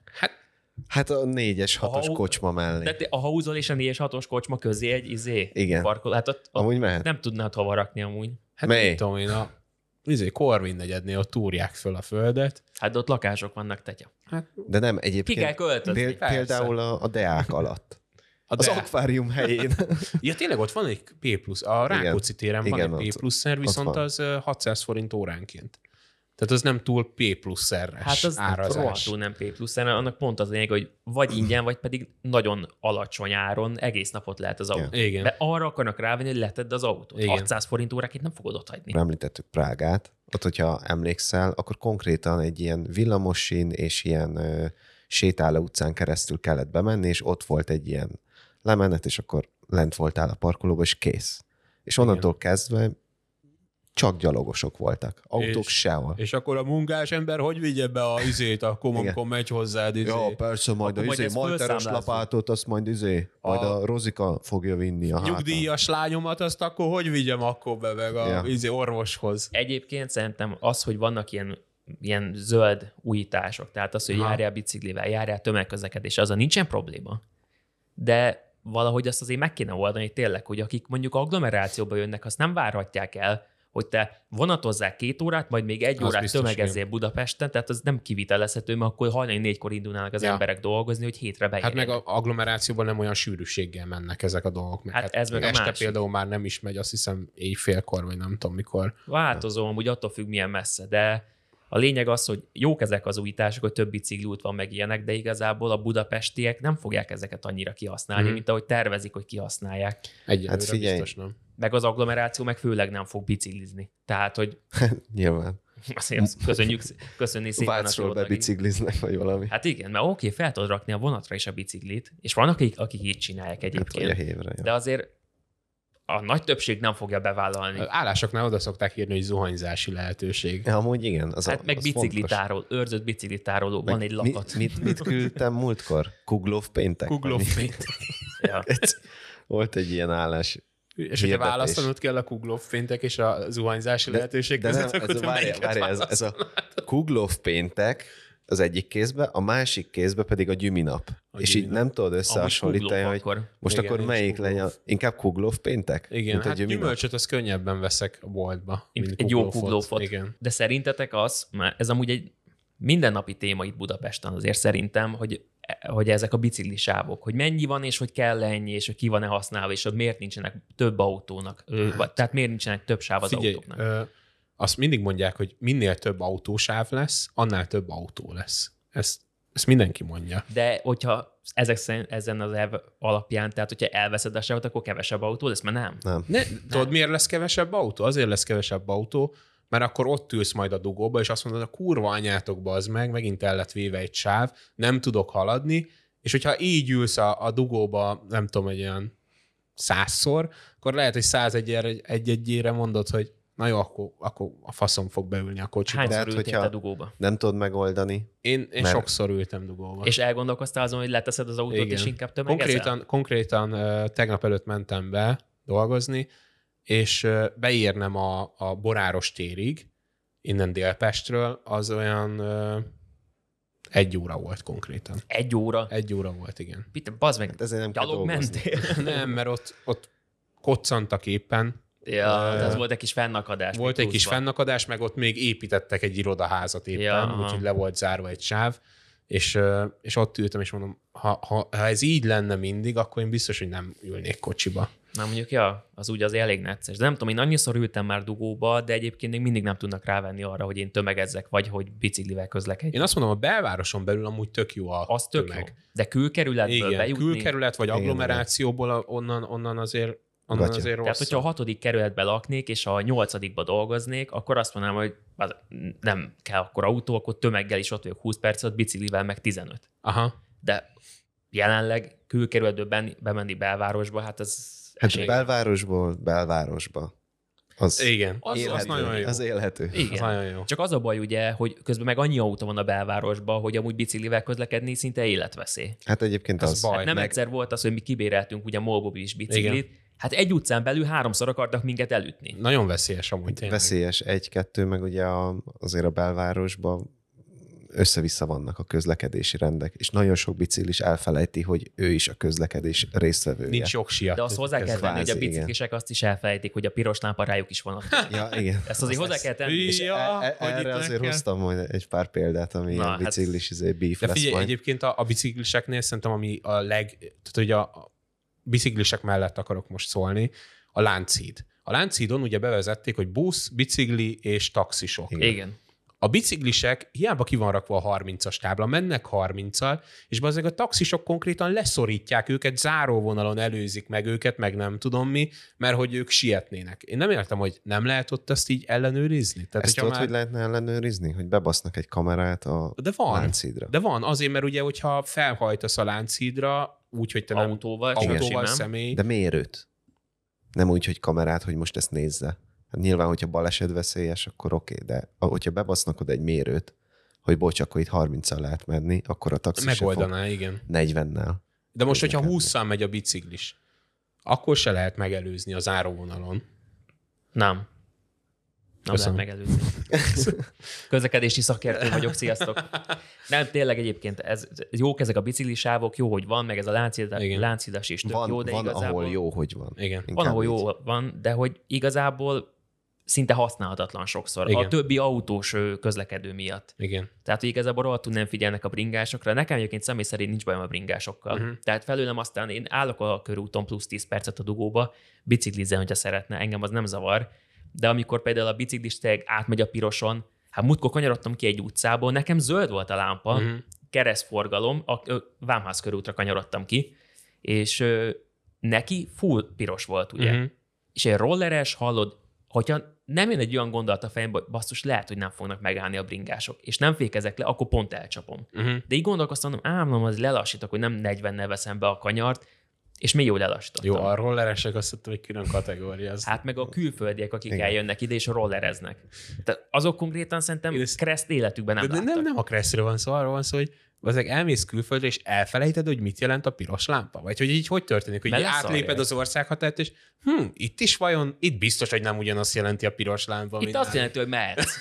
[SPEAKER 3] Hát a négyes, hatos
[SPEAKER 2] Ha-
[SPEAKER 3] kocsma mellé.
[SPEAKER 2] De te- a hauzol és a 4 és 6-os kocsma közé egy izé
[SPEAKER 3] Igen.
[SPEAKER 2] parkol. Hát ott, ott
[SPEAKER 3] Amúgy mehet.
[SPEAKER 2] nem tudnád hova rakni amúgy.
[SPEAKER 1] Hát
[SPEAKER 3] Mely?
[SPEAKER 1] nem tudom én, a izé, Corvin negyednél ott túrják föl a földet.
[SPEAKER 2] Hát de ott lakások vannak, tetya.
[SPEAKER 1] Hát
[SPEAKER 3] De nem,
[SPEAKER 2] Ki
[SPEAKER 3] egyébként
[SPEAKER 2] kell költözni.
[SPEAKER 3] péld- például a, a Deák alatt. Az
[SPEAKER 1] de...
[SPEAKER 3] akvárium helyén. [LAUGHS]
[SPEAKER 1] Ja, tényleg ott van egy P plusz, a Rákóczi téren
[SPEAKER 3] Igen,
[SPEAKER 1] van egy P pluszer, viszont az ö, 600 forint óránként. Tehát az nem túl P plusszeres
[SPEAKER 2] Hát az
[SPEAKER 1] árazás.
[SPEAKER 2] rohadtul nem P plusz, annak pont az lényeg, hogy vagy ingyen, vagy pedig nagyon alacsony áron egész napot lehet az autó.
[SPEAKER 1] Igen.
[SPEAKER 2] De arra akarnak rávenni, hogy letedd az autót.
[SPEAKER 1] Igen.
[SPEAKER 2] 600 forint óráként nem fogod ott hagyni.
[SPEAKER 3] Említettük Prágát. Ott, hogyha emlékszel, akkor konkrétan egy ilyen villamosin és ilyen ö, sétáló utcán keresztül kellett bemenni, és ott volt egy ilyen lemenet, és akkor lent voltál a parkolóba, és kész. És onnantól kezdve csak gyalogosok voltak. Autók
[SPEAKER 1] És-
[SPEAKER 3] sehol.
[SPEAKER 1] És akkor a munkás ember hogy vigye be a izét, akkor
[SPEAKER 3] Igen.
[SPEAKER 1] amikor megy hozzád izé.
[SPEAKER 3] Ja, persze, majd
[SPEAKER 2] Akkor
[SPEAKER 3] a izé,
[SPEAKER 2] felszámlázunk.
[SPEAKER 3] lapátot, azt majd izé, majd
[SPEAKER 1] A-
[SPEAKER 3] a Rozika fogja vinni a hátán.
[SPEAKER 1] nyugdíjas lányomat, azt akkor hogy vigyem akkor be meg a
[SPEAKER 3] Ja.
[SPEAKER 1] izé, orvoshoz?
[SPEAKER 2] Egyébként szerintem az, hogy vannak ilyen ilyen zöld újítások, tehát az, hogy
[SPEAKER 1] Aha.
[SPEAKER 2] járjál biciklivel, járjál tömegközlekedés, az a nincsen probléma. De valahogy azt azért meg kéne oldani tényleg, hogy akik mondjuk agglomerációba jönnek, azt nem várhatják el, hogy te vonatozzál két órát, majd még egy
[SPEAKER 1] Az
[SPEAKER 2] órát tömegezzél Budapesten, tehát az nem kivitelezhető, mert akkor hajnali négykor indulnának az
[SPEAKER 1] Ja.
[SPEAKER 2] emberek dolgozni, hogy hétre
[SPEAKER 1] Hát
[SPEAKER 2] beérjenek.
[SPEAKER 1] meg a agglomerációban nem olyan sűrűséggel mennek ezek a dolgok. Meg
[SPEAKER 2] Hát ez meg a
[SPEAKER 1] este
[SPEAKER 2] másik.
[SPEAKER 1] például már nem is megy, azt hiszem éjfélkor, vagy nem tudom mikor.
[SPEAKER 2] Változó, amúgy attól függ, milyen messze, de a lényeg az, hogy jók ezek az újítások, hogy több bicikliút van meg ilyenek, de igazából a budapestiek nem fogják ezeket annyira kihasználni,
[SPEAKER 1] Mhm.
[SPEAKER 2] mint ahogy tervezik, hogy kihasználják.
[SPEAKER 1] Egyelőre
[SPEAKER 3] Hát figyelj.
[SPEAKER 1] biztos nem.
[SPEAKER 2] Meg az agglomeráció meg főleg nem fog biciklizni. Tehát, hogy [LAUGHS]
[SPEAKER 3] Nyilván.
[SPEAKER 2] azért azt köszönjük, köszönni szépen.
[SPEAKER 3] Vácról bebicikliznek, vagy valami.
[SPEAKER 2] Hát igen, mert oké, fel tudod rakni a vonatra is a biciklit, és vannak, akik, akik így csinálják
[SPEAKER 3] Hát,
[SPEAKER 2] egyébként.
[SPEAKER 3] a hévre.
[SPEAKER 2] De azért a nagy többség nem fogja bevállalni.
[SPEAKER 1] Állásoknál oda szokták írni, hogy zuhanyzási lehetőség.
[SPEAKER 3] Ja, amúgy igen. Az
[SPEAKER 2] Hát
[SPEAKER 3] a,
[SPEAKER 2] meg
[SPEAKER 3] az fontos.
[SPEAKER 2] biciklitároló, őrzött biciklitároló, van
[SPEAKER 3] Meg
[SPEAKER 2] egy lakat.
[SPEAKER 3] Mit, mit, mit [LAUGHS] küldtem múltkor? Kuglov péntek? Vagy mi? [LAUGHS]
[SPEAKER 2] Ja.
[SPEAKER 3] Volt egy ilyen állás.
[SPEAKER 1] És hogyha választanod kell a Kuglov féntek és a zuhanyzási lehetőség
[SPEAKER 3] De nem,
[SPEAKER 1] között, akkor
[SPEAKER 3] ez,
[SPEAKER 1] te melyiket
[SPEAKER 3] várjál, ez, ez a Kuglov péntek az egyik kézbe, a másik kézbe pedig a gyüminap. És így nem tudod összehasonlítani, hogy
[SPEAKER 2] akkor.
[SPEAKER 3] most
[SPEAKER 1] Igen,
[SPEAKER 3] akkor melyik legyen, inkább Kuglov péntek?
[SPEAKER 1] Igen,
[SPEAKER 3] mint
[SPEAKER 1] hát gyümölcsöt az könnyebben veszek a boltba.
[SPEAKER 2] Mint
[SPEAKER 1] mint
[SPEAKER 2] egy jó
[SPEAKER 1] kuglófot.
[SPEAKER 2] kuglófot.
[SPEAKER 1] Igen.
[SPEAKER 2] De szerintetek az, mert ez amúgy egy mindennapi téma itt Budapesten azért szerintem, hogy, hogy ezek a biciklisávok, hogy mennyi van, és hogy kell ennyi, és hogy ki van-e használva, és hogy miért nincsenek több autónak, hát, vagy, tehát miért nincsenek több sáv az
[SPEAKER 1] Figyelj,
[SPEAKER 2] autóknak.
[SPEAKER 1] ö, azt mindig mondják, hogy minél több autósáv lesz, annál több autó lesz. Ezt, ezt mindenki mondja.
[SPEAKER 2] De hogyha ezek szerint, ezen az elv alapján, tehát hogyha elveszed a sávot, akkor kevesebb autó lesz, mert nem.
[SPEAKER 3] Nem.
[SPEAKER 1] Ne, tudod, miért lesz kevesebb autó? Azért lesz kevesebb autó, mert akkor ott ülsz majd a dugóba, és azt mondod, a kurva anyátokba az meg, megint el lett véve egy sáv, nem tudok haladni, és hogyha így ülsz a, a dugóba, nem tudom, egy olyan százszor, akkor lehet, hogy százegy egy-egyére mondod, hogy na jó, akkor, akkor a faszom fog beülni a kocsiba.
[SPEAKER 2] Hányszor
[SPEAKER 3] hát,
[SPEAKER 2] ültél
[SPEAKER 3] hogyha-
[SPEAKER 2] te dugóba?
[SPEAKER 3] Nem tudod megoldani.
[SPEAKER 1] Én, én
[SPEAKER 3] Mert-
[SPEAKER 1] sokszor ültem dugóba.
[SPEAKER 2] És elgondolkoztál azon, hogy leteszed az autót,
[SPEAKER 1] Igen.
[SPEAKER 2] és inkább tömegezel?
[SPEAKER 1] Konkrétan, konkrétan tegnap előtt mentem be dolgozni, és ö, beérnem a, a Boráros térig, innen Délpestről, az olyan egy óra volt konkrétan.
[SPEAKER 2] Egy óra.
[SPEAKER 1] Egy óra volt, igen.
[SPEAKER 2] Mit, bazd meg,
[SPEAKER 3] Hát ezért nem
[SPEAKER 2] gyalog mentél?
[SPEAKER 1] Nem, mert ott, ott koccantak éppen,
[SPEAKER 2] Ja, de az volt egy kis fennakadás.
[SPEAKER 1] Volt egy kis fennakadás, meg ott még építettek egy irodaházat éppen,
[SPEAKER 2] Ja,
[SPEAKER 1] úgyhogy le volt zárva egy sáv, és, és ott ültem, és mondom, ha, ha, ha ez így lenne mindig, akkor én biztos, hogy nem ülnék kocsiba.
[SPEAKER 2] Na mondjuk, ja, az úgy az elég necces. De nem tudom, én annyiszor ültem már dugóba, de egyébként még mindig nem tudnak rávenni arra, hogy én tömegezzek, vagy hogy biciklivel közlekedjek.
[SPEAKER 1] Én azt mondom, a belvároson belül amúgy tök jó a
[SPEAKER 2] Az tök jó.
[SPEAKER 1] tömeg.
[SPEAKER 2] De külkerületből
[SPEAKER 1] Igen,
[SPEAKER 2] bejutni...
[SPEAKER 1] külkerület vagy agglomerációból onnan, onnan azért, onnan
[SPEAKER 3] Gatya.
[SPEAKER 1] azért rossz.
[SPEAKER 2] Tehát, hogyha a hatodik kerületben laknék, és a nyolcadikba dolgoznék, akkor azt mondanám, hogy az nem kell akkor autó, akkor tömeggel is ott vagyok 20 percet, biciklivel meg 15.
[SPEAKER 1] Aha.
[SPEAKER 2] De jelenleg külkerületből bemenni belvárosba, hát ez
[SPEAKER 3] Hát
[SPEAKER 2] esély.
[SPEAKER 3] belvárosból belvárosba. Az
[SPEAKER 1] Igen, az, az
[SPEAKER 3] élhető.
[SPEAKER 1] nagyon jó.
[SPEAKER 3] Az élhető.
[SPEAKER 1] Az
[SPEAKER 2] Igen.
[SPEAKER 1] nagyon jó.
[SPEAKER 2] Csak az a baj ugye, hogy közben meg annyi autó van a belvárosban, hogy amúgy biciklivel közlekedni szinte életveszély.
[SPEAKER 3] Hát egyébként
[SPEAKER 1] Ez
[SPEAKER 3] az.
[SPEAKER 1] baj.
[SPEAKER 2] Hát nem
[SPEAKER 1] meg-
[SPEAKER 2] egyszer volt az, hogy mi kibéreltünk ugye Molbobi is biciklit, hát egy utcán belül háromszor akartak minket elütni.
[SPEAKER 1] Nagyon veszélyes amúgy tényleg.
[SPEAKER 3] Veszélyes egy-kettő, meg ugye a, azért a belvárosban össze-vissza vannak a közlekedési rendek, és nagyon sok biciklis elfelejti, hogy ő is a közlekedés résztvevője.
[SPEAKER 1] Nincs jogsia.
[SPEAKER 2] De azt hozzá kell tenni, hogy a biciklisek azt is elfelejtik, hogy a piros lámpa rájuk is van. [LAUGHS]
[SPEAKER 3] Ja, igen.
[SPEAKER 2] Ezt azért hozzá kell tenni.
[SPEAKER 3] És
[SPEAKER 1] Ja,
[SPEAKER 3] e- e- erre azért
[SPEAKER 1] nekem-
[SPEAKER 3] hoztam majd egy pár példát, ami
[SPEAKER 2] Na,
[SPEAKER 3] ilyen
[SPEAKER 2] hát-
[SPEAKER 3] biciklis izé, beef
[SPEAKER 1] De
[SPEAKER 3] lesz
[SPEAKER 1] figyelj,
[SPEAKER 3] majd.
[SPEAKER 1] egyébként a, a bicikliseknél szerintem, ami a leg... Tehát, hogy a biciklisek mellett akarok most szólni, a Lánchíd. A Lánchídon ugye bevezették, hogy busz, bicikli és taxisok.
[SPEAKER 3] Igen.
[SPEAKER 1] A biciklisek hiába ki van rakva a 30-as tábla, mennek 30-al, és azért a taxisok konkrétan leszorítják őket, záróvonalon előzik meg őket, meg nem tudom mi, mert hogy ők sietnének. Én nem értem, hogy nem lehet ott ezt így ellenőrizni. Tehát,
[SPEAKER 3] Ezt tudod, hogy lehetne ellenőrizni? Hogy bebasznak egy kamerát a
[SPEAKER 1] De van.
[SPEAKER 3] láncídra.
[SPEAKER 1] De van, azért, mert ugye, hogyha felhajtasz a Lánchídra, úgy, hogy te nem
[SPEAKER 2] Autóval,
[SPEAKER 1] autóval
[SPEAKER 2] simán.
[SPEAKER 1] személy,
[SPEAKER 3] De mérőt. Nem úgy, hogy kamerát, hogy most ezt nézze. Hát nyilván, hogyha baleset veszélyes, akkor oké, de hogyha bebasznak oda egy mérőt, hogy bocs, akkor itt 30-al lehet menni, akkor a taxis se fog
[SPEAKER 1] megoldaná, igen.
[SPEAKER 3] 40-nel.
[SPEAKER 1] De most, hogyha
[SPEAKER 3] Közlekedni.
[SPEAKER 1] 20 megy a biciklis, akkor se lehet megelőzni a záróvonalon.
[SPEAKER 2] Nem. Nem
[SPEAKER 1] Köszönöm.
[SPEAKER 2] lehet megelőzni. [LAUGHS] Közlekedési szakértő vagyok, sziasztok. Nem, tényleg egyébként ez, ez jók ezek a biciklisávok, jó, hogy van, meg ez a láncida,
[SPEAKER 1] Igen.
[SPEAKER 2] láncidas is tök
[SPEAKER 3] Van,
[SPEAKER 2] jó, de
[SPEAKER 3] van
[SPEAKER 2] igazából
[SPEAKER 3] ahol jó, hogy van.
[SPEAKER 1] Igen.
[SPEAKER 2] van, ahol
[SPEAKER 3] így.
[SPEAKER 2] jó van, de hogy igazából szinte használhatatlan sokszor.
[SPEAKER 1] Igen.
[SPEAKER 2] A többi autós közlekedő miatt.
[SPEAKER 1] Igen.
[SPEAKER 2] Tehát, hogy igazából rohadtul nem figyelnek a bringásokra. Nekem egyébként személy szerint nincs bajom a bringásokkal. Uh-huh. Tehát felőlem aztán én állok a körúton plusz 10 percet a dugóba, biciklizzen, hogyha szeretne, engem az nem zavar. De amikor például a biciklis tényleg átmegy a piroson, hát múltkor kanyarodtam ki egy utcából, nekem zöld volt a lámpa, uh-huh. keresztforgalom, a ö, Vámház körútra kanyarodtam ki, és ö, neki full piros volt, ugye? Uh-huh. És egy rolleres, hallod, hogyha nem jön egy olyan gondolat a fejembe, hogy basszus, lehet, hogy nem fognak megállni a bringások, és nem fékezek le, akkor pont elcsapom.
[SPEAKER 1] Uh-huh.
[SPEAKER 2] De így gondolkoztam, ám, mondom, az lelassítok, hogy nem 40-nel veszem be a kanyart, és még jól lelassítottam.
[SPEAKER 1] Jó, a rolleresek azt mondtam, hogy külön kategória. Az...
[SPEAKER 2] Hát meg a külföldiek, akik
[SPEAKER 3] Igen.
[SPEAKER 2] eljönnek ide és rollereznek. Tehát azok konkrétan szerintem
[SPEAKER 1] ezt-
[SPEAKER 2] kereszt életükben nem
[SPEAKER 1] de
[SPEAKER 2] láttak.
[SPEAKER 1] nem, nem a kresszről van szó, arról van szó, hogy ezek elmész külföldre, és elfelejted, hogy mit jelent a piros lámpa? Vagy hogy így hogy történik, hogy így átléped az országhatárt, és hm, itt is vajon, itt biztos, hogy nem ugyanazt jelenti a piros lámpa,
[SPEAKER 2] Itt
[SPEAKER 1] mint
[SPEAKER 2] azt jelenti, hogy mehetsz.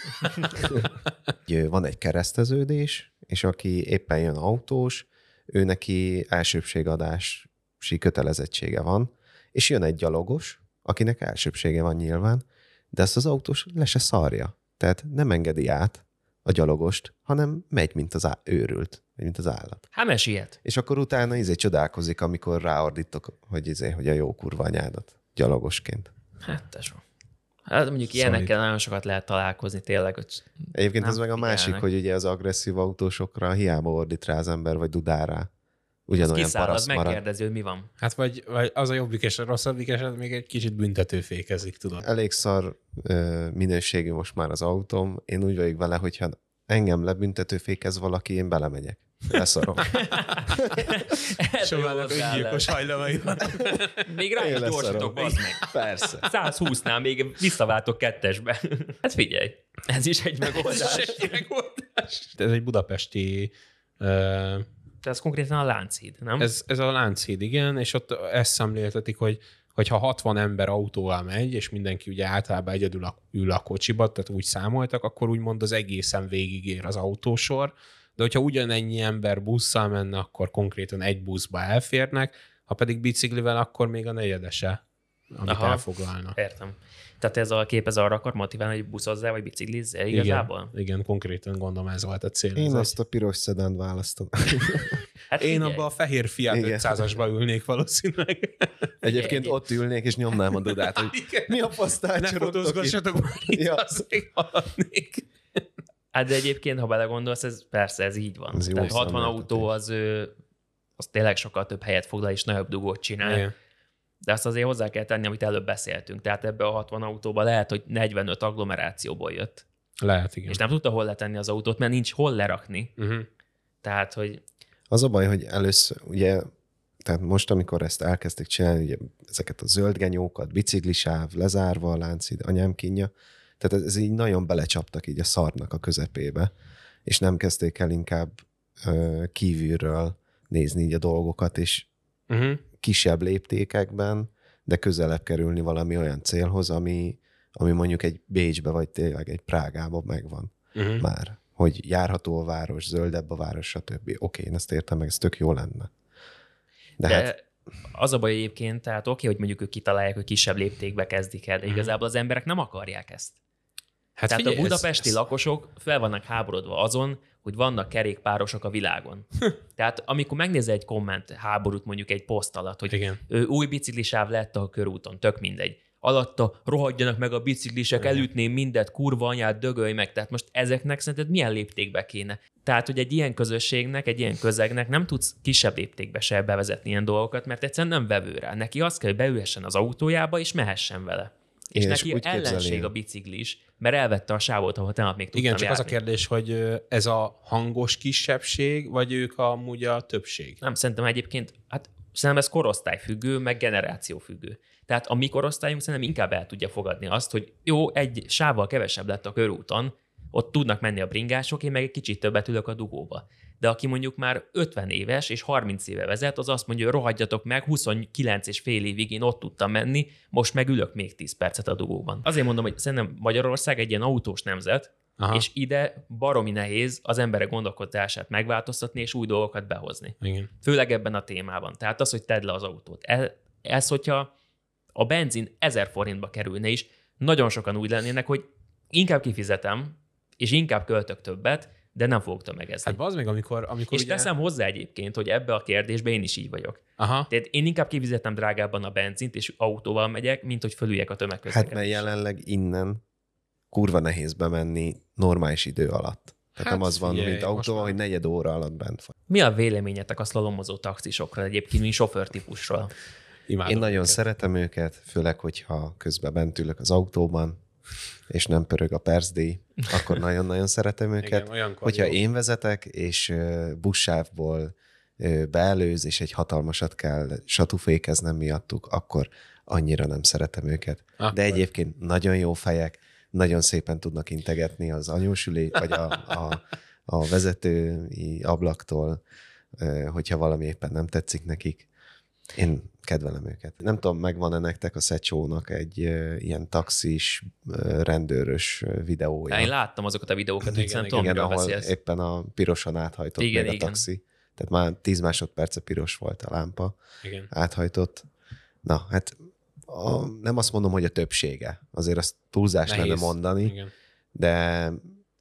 [SPEAKER 2] [LAUGHS]
[SPEAKER 3] Van egy kereszteződés, és aki éppen jön autós, ő neki elsőbségadási kötelezettsége van, és jön egy gyalogos, akinek elsőbsége van nyilván, de ezt az autós le se szarja. Tehát nem engedi át a gyalogost, hanem megy, mint az á- őrült, vagy mint az állat.
[SPEAKER 2] Hát mert siet.
[SPEAKER 3] És akkor utána izé csodálkozik, amikor ráordítok, hogy izé, hogy a jó kurva anyádat gyalogosként.
[SPEAKER 2] Hát tesó. Hát mondjuk ilyenekkel nagyon sokat lehet találkozni tényleg, hogy
[SPEAKER 3] Egyébként ez meg a másik,
[SPEAKER 2] figyelnek.
[SPEAKER 3] hogy ugye az agresszív autósokra hiába ordít rá az ember, vagy dudál rá. Ugyanolyan
[SPEAKER 2] kiszáll, az
[SPEAKER 3] paraszt marad.
[SPEAKER 2] megkérdezi, hogy mi van.
[SPEAKER 1] Hát vagy, vagy az a jobbik és a rosszabbik eset még egy kicsit büntetőfékezik, tudod.
[SPEAKER 3] Elég szar ö, minőségű most már az autóm. Én úgy vagyok vele, hogyha engem lebüntetőfékez valaki, én belemegyek. Leszarom. [LAUGHS] [LAUGHS]
[SPEAKER 2] Ez
[SPEAKER 1] Sovának öngyilkos hajlamai van.
[SPEAKER 2] Még rá is gyorsítok, bazd meg.
[SPEAKER 3] Persze.
[SPEAKER 2] 120-nál még visszaváltok kettesbe. Hát figyelj, ez is egy
[SPEAKER 1] Ez
[SPEAKER 2] megoldás.
[SPEAKER 1] is egy megoldás. Ez egy budapesti uh,
[SPEAKER 2] Tehát ez konkrétan a Lánchíd, nem? Ez...
[SPEAKER 1] Ez, a Lánchíd, igen, és ott ezt szemléltetik, hogy hogyha 60 ember autóval megy, és mindenki ugye általában egyedül a- ül a kocsiba, tehát úgy számoltak, akkor úgymond az egészen végigér az autósor, de hogyha ugyanennyi ember busszal menne, akkor konkrétan egy buszba elférnek, ha pedig biciklivel, akkor még a negyedese, amit.
[SPEAKER 2] Aha.
[SPEAKER 1] elfoglalnak.
[SPEAKER 2] Értem. Tehát ez a kép ez arra akar motiválni, hogy buszozzál, vagy biciklizzel igazából?
[SPEAKER 1] Igen, igen, konkrétan gondolom ez volt a cél.
[SPEAKER 3] Én azt a piros szedánt választom. [LAUGHS]
[SPEAKER 2] Hát
[SPEAKER 1] egy... Én
[SPEAKER 2] figyelj,
[SPEAKER 1] abba a fehér Fiat
[SPEAKER 3] Igen.
[SPEAKER 1] 500-asba ülnék valószínűleg.
[SPEAKER 3] Egyébként ott ülnék, és nyomnám a dudát, hogy
[SPEAKER 1] Igen.
[SPEAKER 3] mi a fasztál
[SPEAKER 1] Ne fotózgassatok
[SPEAKER 3] Ja.
[SPEAKER 1] haladnék.
[SPEAKER 2] Hát de egyébként, ha belegondolsz, ez persze ez így van.
[SPEAKER 3] Ez
[SPEAKER 2] Tehát 60
[SPEAKER 3] szemléltetés.
[SPEAKER 2] autó az, az tényleg sokkal több helyet foglal, és nagyobb dugót csinál.
[SPEAKER 1] Igen.
[SPEAKER 2] De azt azért hozzá kell tenni, amit előbb beszéltünk. Tehát ebbe a 60 autóba lehet, hogy 45 agglomerációból jött.
[SPEAKER 1] Lehet, igen.
[SPEAKER 2] És nem tudta hol letenni az autót, mert nincs hol lerakni.
[SPEAKER 1] Uh-huh.
[SPEAKER 2] Tehát, hogy
[SPEAKER 3] Az a baj, hogy először, ugye, tehát most, amikor ezt elkezdték csinálni, ugye ezeket a zöldgenyókat, biciklisáv, lezárva a láncid, anyám kínja, tehát ez, ez így nagyon belecsaptak így a szarnak a közepébe, és nem kezdték el inkább ö, kívülről nézni így a dolgokat, és
[SPEAKER 1] Uh-huh.
[SPEAKER 3] Kisebb léptékekben, de közelebb kerülni valami olyan célhoz, ami, ami mondjuk egy Bécsbe, vagy tényleg egy Prágába megvan
[SPEAKER 1] Uh-huh.
[SPEAKER 3] már, hogy járható a város, zöldebb a város, stb. Oké, én ezt értem meg, ez tök jó lenne. De,
[SPEAKER 2] De,
[SPEAKER 3] hát
[SPEAKER 2] az a baj egyébként, tehát oké, hogy mondjuk ők kitalálják, hogy kisebb léptékbe kezdik el, de
[SPEAKER 1] Mhm.
[SPEAKER 2] igazából az emberek nem akarják ezt.
[SPEAKER 1] Hát
[SPEAKER 2] Tehát
[SPEAKER 1] figyelj,
[SPEAKER 2] a budapesti
[SPEAKER 1] ez, ez,
[SPEAKER 2] lakosok fel vannak háborodva azon, hogy vannak kerékpárosok a világon. Tehát amikor megnézel egy komment háborút mondjuk egy poszt alatt, hogy
[SPEAKER 1] Igen.
[SPEAKER 2] ő, új biciklisáv lett a körúton, tök mindegy. Alatta rohadjanak meg a biciklisek,
[SPEAKER 1] Igen.
[SPEAKER 2] elütném mindet, kurva anyát, dögölj meg. Tehát most ezeknek szerinted milyen léptékbe kéne? Tehát, hogy egy ilyen közösségnek, egy ilyen közegnek nem tudsz kisebb léptékbe se bevezetni ilyen dolgokat, mert egyszerűen nem vevő rá. Neki az kell, hogy beülhessen az autójába, és mehessen vele. És
[SPEAKER 3] és
[SPEAKER 2] neki
[SPEAKER 3] úgy
[SPEAKER 2] ellenség
[SPEAKER 3] el.
[SPEAKER 2] a biciklis, mert elvette a sávot, ahol tegnap még tudtam
[SPEAKER 1] Igen, csak az a
[SPEAKER 2] járni.
[SPEAKER 1] kérdés, hogy ez a hangos kisebbség, vagy ők amúgy a többség?
[SPEAKER 2] Nem, szerintem egyébként, hát szerintem ez korosztályfüggő, meg generációfüggő. Tehát a mi korosztályunk szerintem inkább el tudja fogadni azt, hogy jó, egy sávval kevesebb lett a körúton, ott tudnak menni a bringások, én meg egy kicsit többet ülök a dugóba. De aki mondjuk már 50 éves és 30 éve vezet, az azt mondja, hogy rohadjatok meg, 29 és fél évig én ott tudtam menni, most meg ülök még 10 percet a dugóban. Azért mondom, hogy szerintem Magyarország egy ilyen autós nemzet,
[SPEAKER 1] Aha.
[SPEAKER 2] és ide baromi nehéz az emberek gondolkodását megváltoztatni és új dolgokat behozni.
[SPEAKER 1] Igen.
[SPEAKER 2] Főleg ebben a témában. Tehát az, hogy tedd le az autót. E- Ez, hogyha a benzin 1000 forintba kerülne is, nagyon sokan úgy lennének, hogy inkább kifizetem, és inkább költök többet, de nem fogok tömegezni.
[SPEAKER 1] Hát az még, amikor, amikor
[SPEAKER 2] és
[SPEAKER 1] ugye...
[SPEAKER 2] teszem hozzá egyébként, hogy ebbe a kérdésbe én is így vagyok.
[SPEAKER 1] Aha.
[SPEAKER 2] Tehát én inkább kifizetem drágábban a benzint, és autóval megyek, mint hogy fölüljek a
[SPEAKER 3] hát
[SPEAKER 2] tömegközlekedésre.
[SPEAKER 3] mert jelenleg innen kurva nehéz bemenni normális idő alatt. Tehát
[SPEAKER 1] Hát
[SPEAKER 3] nem az van,
[SPEAKER 1] figyelj,
[SPEAKER 3] mint autóval, hogy negyed óra alatt bent van.
[SPEAKER 2] Mi a véleményetek a szlalomozó taxisokról egyébként, mint sofőrtípusról?
[SPEAKER 1] Imádom
[SPEAKER 3] Én nagyon
[SPEAKER 1] őket.
[SPEAKER 3] szeretem őket, főleg, hogyha közben bent ülök az autóban, és nem pörög a percdíj, akkor [LAUGHS] nagyon-nagyon szeretem őket.
[SPEAKER 1] Igen, olyankor
[SPEAKER 3] Hogyha
[SPEAKER 1] jó.
[SPEAKER 3] én vezetek, és buszsávból beelőz, és egy hatalmasat kell satufékeznem miattuk, akkor annyira nem szeretem őket.
[SPEAKER 1] Akkor.
[SPEAKER 3] De egyébként nagyon jó fejek, nagyon szépen tudnak integetni az anyósülé, vagy a, a, a vezetői ablaktól, hogyha valami éppen nem tetszik nekik. Én kedvelem őket. Nem tudom, megvan-e nektek a Szecsónak egy ilyen taxis, rendőrös videója.
[SPEAKER 2] Én láttam azokat a videókat, hogy
[SPEAKER 1] Igen,
[SPEAKER 2] tudom,
[SPEAKER 3] Igen, ahol
[SPEAKER 2] beszélsz.
[SPEAKER 3] éppen a piroson áthajtott
[SPEAKER 2] Igen,
[SPEAKER 3] meg a
[SPEAKER 2] igen.
[SPEAKER 3] taxi. Tehát már 10 másodperce piros volt a lámpa,
[SPEAKER 1] Igen.
[SPEAKER 3] áthajtott. Na, hát a, nem azt mondom, hogy a többsége. Azért azt túlzás
[SPEAKER 1] Nehéz.
[SPEAKER 3] lenne mondani,
[SPEAKER 1] Igen.
[SPEAKER 3] de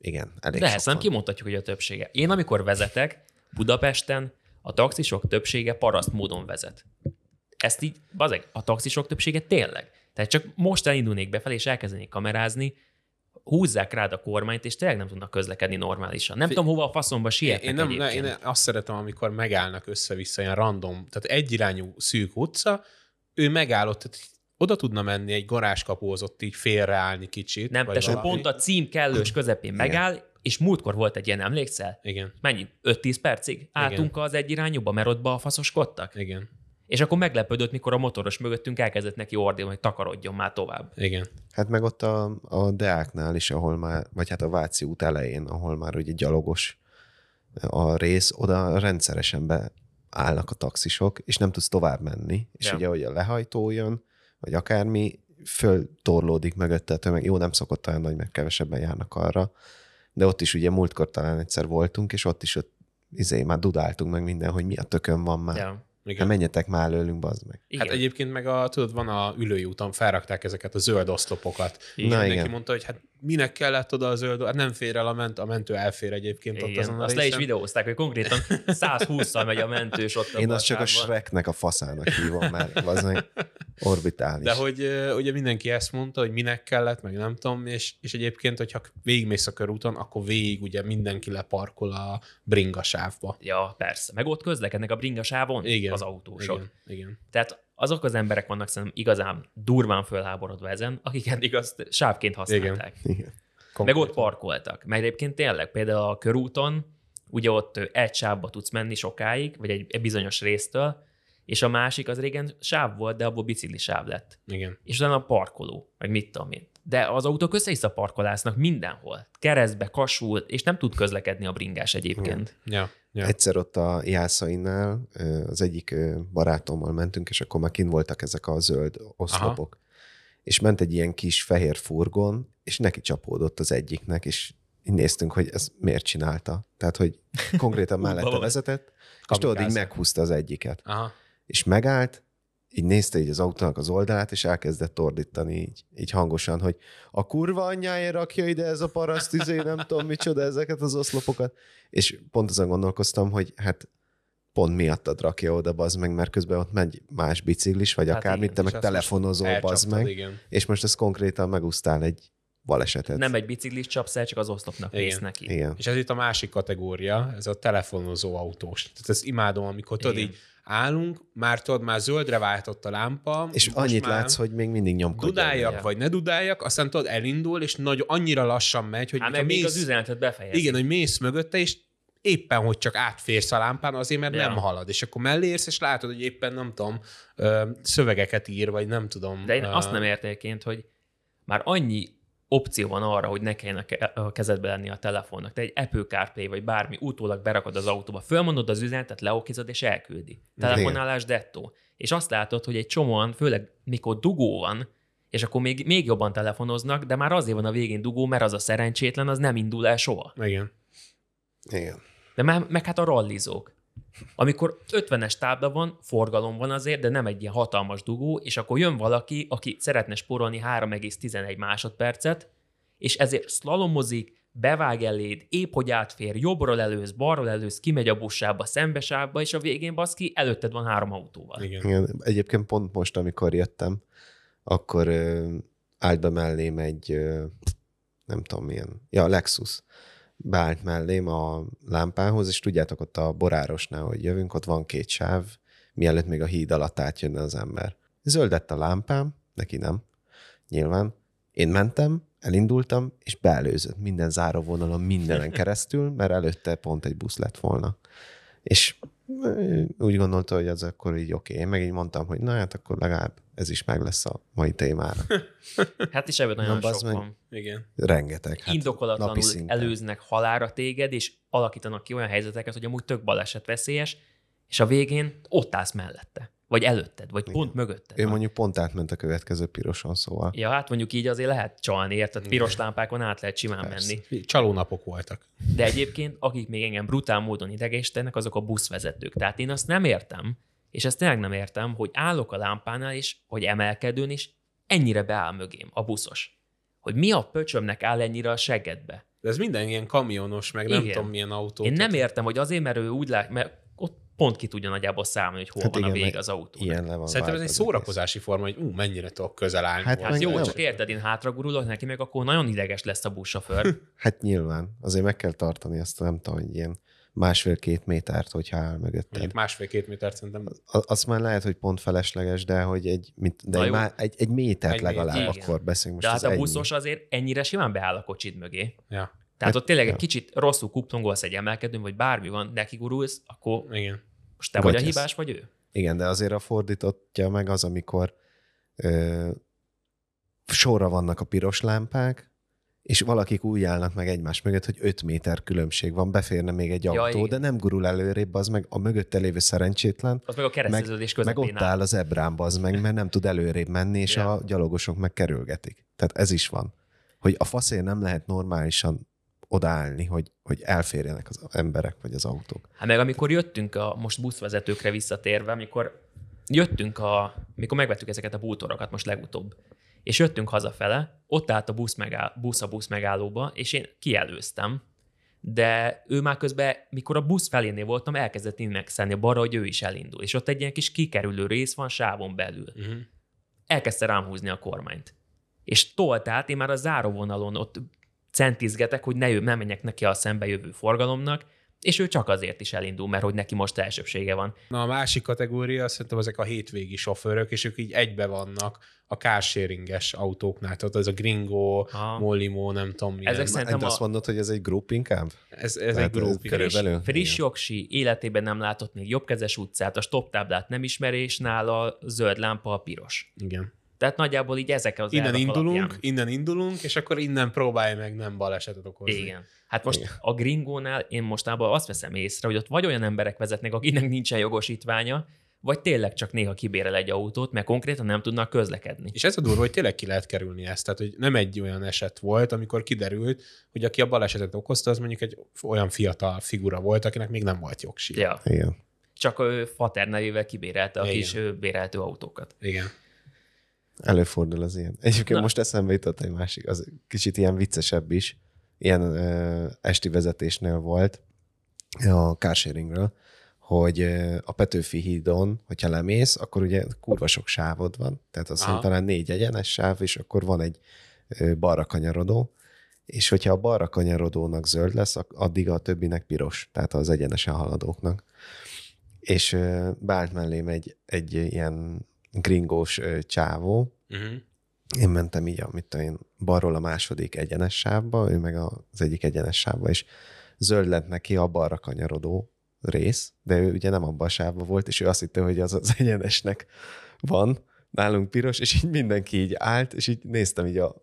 [SPEAKER 3] igen, elég
[SPEAKER 2] De ezt nem kimondhatjuk, hogy a többsége. Én amikor vezetek Budapesten, a taxisok többsége paraszt módon vezet. Ezt így, bazeg, a taxisok többsége tényleg. Tehát csak most elindulnék befelé, és elkezdenék kamerázni, húzzák rád a kormányt, és tényleg nem tudnak közlekedni normálisan. Nem
[SPEAKER 1] Fi-
[SPEAKER 2] tudom, hova a faszomba sietnek
[SPEAKER 1] Én, nem, ne,
[SPEAKER 2] egyébként.
[SPEAKER 1] én azt szeretem, amikor megállnak össze-vissza ilyen random, tehát egyirányú szűk utca, ő megállott, tehát oda tudna menni egy garázskapóhoz ott így félreállni kicsit.
[SPEAKER 2] Nem, tesó,
[SPEAKER 1] valami.
[SPEAKER 2] pont a cím kellős közepén
[SPEAKER 3] Igen.
[SPEAKER 2] megáll, és múltkor volt egy ilyen, emlékszel?
[SPEAKER 1] Igen,
[SPEAKER 2] Mennyi? 5-10 percig? Álltunk az egyirányúba, mert ott balfaszoskodtak?
[SPEAKER 1] igen,
[SPEAKER 2] És akkor meglepődött, mikor a motoros mögöttünk elkezdett neki ordítani, hogy takarodjon már tovább.
[SPEAKER 1] igen.
[SPEAKER 3] Hát meg ott a, a Deáknál is, ahol már, vagy hát a Váci út elején, ahol már ugye gyalogos a rész, oda rendszeresen beállnak a taxisok, és nem tudsz tovább menni. És
[SPEAKER 2] Ja.
[SPEAKER 3] ugye, hogy a lehajtó jön, vagy akármi, föltorlódik mögötte a tömeg. Jó, nem szokott olyan nagy, mert kevesebben járnak arra, de ott is ugye múltkor talán egyszer voltunk, és ott is ott izé, már dudáltunk meg minden, hogy mi a tökön van már.
[SPEAKER 2] Ja.
[SPEAKER 1] Igen.
[SPEAKER 3] Hát menjetek már előlünk, bazd meg.
[SPEAKER 2] Igen.
[SPEAKER 1] Hát egyébként meg a, tudod, van a ülői úton, felrakták ezeket a zöld oszlopokat.
[SPEAKER 2] Igen.
[SPEAKER 1] Igen.
[SPEAKER 3] Na
[SPEAKER 1] Neki
[SPEAKER 3] igen.
[SPEAKER 1] mondta, hogy hát minek kellett oda a zöld, hát nem fér el a ment, a mentő elfér egyébként ott
[SPEAKER 2] Igen,
[SPEAKER 1] azon a
[SPEAKER 2] azt le is videózták, hogy konkrétan 120-szal megy a mentős ott
[SPEAKER 3] Én azt csak a. Shreknek a faszának hívom, mert az orbitális.
[SPEAKER 1] De hogy ugye mindenki ezt mondta, hogy minek kellett, meg nem tudom, és, és egyébként, hogyha végigmész a körúton, akkor végig ugye mindenki leparkol a bringasávba.
[SPEAKER 2] Ja, persze. Meg ott közlekednek a bringasávon
[SPEAKER 1] Igen.
[SPEAKER 2] az autósok.
[SPEAKER 1] Igen, igen.
[SPEAKER 2] Tehát azok az emberek vannak szerintem igazán durván fölháborodva ezen, akik eddig azt sávként használták.
[SPEAKER 3] Igen.
[SPEAKER 2] Meg ott parkoltak. Mert egyébként tényleg például a körúton, ugye ott egy sávba tudsz menni sokáig, vagy egy, egy bizonyos résztől, és a másik az régen sáv volt, de abból bicikli sáv lett.
[SPEAKER 1] Igen.
[SPEAKER 2] És utána a parkoló, meg mit tudom én. De az autók össze-vissza parkolásznak mindenhol. Keresztbe, kasul, és nem tud közlekedni a bringás egyébként.
[SPEAKER 1] Ja, ja.
[SPEAKER 3] Egyszer ott a Jászainál az egyik barátommal mentünk, és akkor már kint voltak ezek a zöld oszlopok. Aha. És ment egy ilyen kis fehér furgon, és neki csapódott az egyiknek, és így néztünk, hogy ez miért csinálta. Tehát, hogy konkrétan [LAUGHS] mellette vezetett, és tudod, így meghúzta az egyiket.
[SPEAKER 1] Aha.
[SPEAKER 3] És megállt, így nézte így az autónak az oldalát, és elkezdett ordítani így, így hangosan, hogy a kurva anyjáért rakja ide ez a paraszt, izé, nem tudom micsoda ezeket az oszlopokat. És pont azon gondolkoztam, hogy hát pont miattad rakja oda, bazd meg, mert közben ott megy más biciklis, vagy
[SPEAKER 2] Hát
[SPEAKER 3] akármit,
[SPEAKER 2] igen,
[SPEAKER 3] te meg telefonozol, bazd meg,
[SPEAKER 1] Igen.
[SPEAKER 3] és most ez konkrétan megúsztál egy balesetet.
[SPEAKER 2] Nem egy biciklis csapsz el, csak az oszlopnak
[SPEAKER 1] Igen.
[SPEAKER 2] vész neki.
[SPEAKER 3] Igen.
[SPEAKER 1] És ez itt a másik kategória, ez a telefonozó autós. Tehát ezt imádom, amikor tudod
[SPEAKER 2] Igen.
[SPEAKER 1] így állunk, már tudod, már zöldre váltott a lámpa.
[SPEAKER 3] És annyit látsz, hogy még mindig nyomkodja.
[SPEAKER 1] Dudáljak,
[SPEAKER 2] Ja.
[SPEAKER 1] vagy ne dudáljak, aztán tudod, elindul, és nagy, annyira lassan megy, hogy
[SPEAKER 2] Hát meg még
[SPEAKER 1] mész,
[SPEAKER 2] az üzenetet befejezni.
[SPEAKER 1] igen, hogy mész mögötte, és éppen, hogy csak átférsz a lámpán, azért, mert
[SPEAKER 2] Ja.
[SPEAKER 1] nem halad. És akkor mellé érsz, és látod, hogy éppen, nem tudom, szövegeket ír, vagy nem tudom.
[SPEAKER 2] De én azt nem értem egyébként, hogy már annyi opció van arra, hogy ne kelljen a ke- a kezedbe lenni a telefonnak. Te egy Apple CarPlay vagy bármi utólag berakod az autóba, fölmondod az üzenetet, leokizod és elküldi. Telefonálás dettó. És azt látod, hogy egy csomóan, főleg mikor dugó van, és akkor még, még jobban telefonoznak, de már azért van a végén dugó, mert az a szerencsétlen, az nem indul el soha.
[SPEAKER 1] Igen.
[SPEAKER 3] Igen.
[SPEAKER 2] De meg, meg hát a rallizók. Amikor 50-es tábla van, forgalom van azért, de nem egy ilyen hatalmas dugó, és akkor jön valaki, aki szeretne spórolni 3,11 másodpercet, és ezért szlalomozik, bevág eléd, épp hogy átfér, jobbról előz, balról előz, kimegy a bussába, szembesávba, és a végén baszki, előtted van három autóval.
[SPEAKER 1] Igen.
[SPEAKER 3] Igen, egyébként pont most, amikor jöttem, akkor ö, állt be mellém egy, ö, nem tudom milyen, ja, Lexus. Beállt mellém a lámpához, és tudjátok, ott a borárosnál, hogy jövünk, ott van két sáv, mielőtt még a híd alatt átjönne az ember. Zöldett a lámpám, neki nem, nyilván. Én mentem, elindultam, és beelőzött minden záróvonalon, mindenen keresztül, mert előtte pont egy busz lett volna. És úgy gondolta, hogy az akkor így oké. Okay. Én meg így mondtam, hogy na hát akkor legalább ez is meg lesz a mai témára. [LAUGHS]
[SPEAKER 2] Hát is ebből nagyon
[SPEAKER 3] Na,
[SPEAKER 2] sok van.
[SPEAKER 1] Igen.
[SPEAKER 3] Rengeteg. Hát
[SPEAKER 2] indokolatlanul előznek halára téged, és alakítanak ki olyan helyzeteket, hogy amúgy tök baleset veszélyes, és a végén ott állsz mellette. Vagy előtted, vagy pont mögötted.
[SPEAKER 3] Ő
[SPEAKER 2] van.
[SPEAKER 3] mondjuk pont átment a következő piroson, szóval.
[SPEAKER 2] Ja, hát mondjuk így azért lehet csalni, érted? Piros lámpákon át lehet simán
[SPEAKER 3] Persze.
[SPEAKER 2] menni.
[SPEAKER 1] Csalónapok voltak.
[SPEAKER 2] De egyébként, akik még engem brutál módon idegesítenek, azok a buszvezetők. Tehát én azt nem értem, és ezt tényleg nem értem, hogy állok a lámpánál, és hogy emelkedőn, és ennyire beáll mögém a buszos. Hogy mi a pöcsömnek áll ennyire a seggedbe?
[SPEAKER 1] De ez minden ilyen kamionos, meg nem
[SPEAKER 2] Igen.
[SPEAKER 1] tudom milyen autó.
[SPEAKER 2] Én nem értem, hogy azért, mert ő úgy lát, mert ott pont ki tudja nagyjából számolni, hogy hol
[SPEAKER 3] Hát
[SPEAKER 2] van a
[SPEAKER 3] igen,
[SPEAKER 2] vége
[SPEAKER 3] meg
[SPEAKER 2] az autó.
[SPEAKER 3] Ilyen le van
[SPEAKER 1] Szerintem ez egy szórakozási forma, hogy ú, mennyire tudok közel állni.
[SPEAKER 3] Hát.
[SPEAKER 2] Hát jó,
[SPEAKER 3] nem.
[SPEAKER 2] csak érted, én hátragurulok neki, meg akkor nagyon ideges lesz a buszsofőr.
[SPEAKER 3] egész. [LAUGHS] Hát nyilván. Azért meg kell tartani azt, nem tudom, hogy ilyen másfél-két métert, hogyha áll mögötted.
[SPEAKER 1] Mondjuk másfél-két métert szerintem.
[SPEAKER 3] A- Azt már lehet, hogy pont felesleges, de hogy egy, mint, de egy, má, egy, egy métert
[SPEAKER 1] Egy
[SPEAKER 3] legalább
[SPEAKER 1] méter.
[SPEAKER 2] Igen.
[SPEAKER 3] akkor beszélünk
[SPEAKER 2] De
[SPEAKER 3] most
[SPEAKER 2] hát
[SPEAKER 3] az
[SPEAKER 2] a
[SPEAKER 3] ennyi.
[SPEAKER 2] buszos azért ennyire simán beáll a kocsid mögé.
[SPEAKER 1] Ja,
[SPEAKER 2] Tehát ott tényleg
[SPEAKER 3] ja.
[SPEAKER 2] egy kicsit rosszul kuptongolsz egy emelkedőn, vagy bármi van, neki gurulsz, akkor
[SPEAKER 1] igen.
[SPEAKER 2] most te vagy a hibás, vagy ő?
[SPEAKER 3] Igen, de azért a fordítottja meg az, amikor ö, sorra vannak a piros lámpák, és valakik úgy állnak meg egymás mögött, hogy 5 méter különbség van, beférne még egy
[SPEAKER 2] Ja,
[SPEAKER 3] autó,
[SPEAKER 2] igen.
[SPEAKER 3] de nem gurul előrébb, az meg a mögötte lévő szerencsétlen,
[SPEAKER 2] Az meg a kereszteződés
[SPEAKER 3] meg
[SPEAKER 2] közepén
[SPEAKER 3] ott áll az ebrán, az meg, mert nem tud előrébb menni, és
[SPEAKER 2] Ja.
[SPEAKER 3] a gyalogosok meg kerülgetik. Tehát ez is van. Hogy a faszért nem lehet normálisan odaállni, hogy, hogy elférjenek az emberek vagy az autók.
[SPEAKER 2] Hát meg amikor jöttünk a most buszvezetőkre visszatérve, amikor jöttünk a, mikor megvettük ezeket a bútorokat most legutóbb, és jöttünk hazafele, ott állt a busz, megáll, busz a busz megállóba, és én kielőztem, de ő már közben, mikor a busz felénél voltam, elkezdett indexelni balra, hogy ő is elindul. És ott egy ilyen kis kikerülő rész van sávon belül.
[SPEAKER 1] Uh-huh.
[SPEAKER 2] Elkezdte rám húzni a kormányt. És tolt át, én már a záróvonalon ott centizgetek, hogy ne, ne menjek neki a szembejövő forgalomnak, és ő csak azért is elindul, mert hogy neki most elsőbsége van.
[SPEAKER 1] Na a másik kategória, szerintem ezek a hétvégi sofőrök, és ők így egybe vannak a carsharinges autóknál. Tehát ez a Gringo,
[SPEAKER 2] Aha.
[SPEAKER 1] Molimo, nem tudom milyen.
[SPEAKER 2] Ezek
[SPEAKER 1] Ez,
[SPEAKER 2] Szerintem
[SPEAKER 3] azt
[SPEAKER 2] a-
[SPEAKER 3] mondod, hogy ez egy group inkább?
[SPEAKER 1] ez, ez egy
[SPEAKER 3] Tehát
[SPEAKER 1] grup.
[SPEAKER 3] ez
[SPEAKER 1] igen.
[SPEAKER 3] körülbelül-
[SPEAKER 2] Friss, friss jogsi, életében nem látott még jobbkezes utcát, a stop táblát nem ismeri, és nála a zöld lámpa a piros.
[SPEAKER 1] Igen.
[SPEAKER 2] Tehát nagyjából így ezek az
[SPEAKER 1] Innen indulunk,
[SPEAKER 2] alapján.
[SPEAKER 1] innen indulunk, és akkor innen próbálj meg nem balesetet okozni.
[SPEAKER 2] Igen. Hát most
[SPEAKER 3] Igen.
[SPEAKER 2] a gringónál én mostában azt veszem észre, hogy ott vagy olyan emberek vezetnek, akinek nincsen jogosítványa, vagy tényleg csak néha kibérel egy autót, mert konkrétan nem tudnak közlekedni.
[SPEAKER 1] És ez a durva, hogy tényleg ki lehet kerülni ezt. Tehát, hogy nem egy olyan eset volt, amikor kiderült, hogy aki a balesetet okozta, az mondjuk egy olyan fiatal figura volt, akinek még nem volt jogsi.
[SPEAKER 2] Ja,
[SPEAKER 3] Igen.
[SPEAKER 2] csak ő Fater nevével kibérelte a
[SPEAKER 1] Igen.
[SPEAKER 2] kis béreltő autókat.
[SPEAKER 1] Igen.
[SPEAKER 3] Előfordul az ilyen. Egyébként
[SPEAKER 2] Na.
[SPEAKER 3] Most eszembe jutott egy másik, az kicsit ilyen viccesebb is. Ilyen ö, esti vezetésnél volt a carsharingről, hogy a Petőfi hídon, hogyha lemész, akkor ugye kurva sok sávod van, tehát azt hiszem talán négy egyenes sáv, és akkor van egy balra kanyarodó, és hogyha a balra kanyarodónak zöld lesz, addig a többinek piros, tehát az egyenesen haladóknak. És beállt mellém egy, egy ilyen gringós csávó,
[SPEAKER 1] Uh-huh.
[SPEAKER 3] én mentem így, a, mit tudom én, balról a második egyenes sávba, ő meg az egyik egyenes sávba, és zöld lett neki a balra kanyarodó rész, de ő ugye nem abban a sávban volt, és ő azt hitte, hogy az az egyenesnek van, nálunk piros, és így mindenki így állt, és így néztem így a,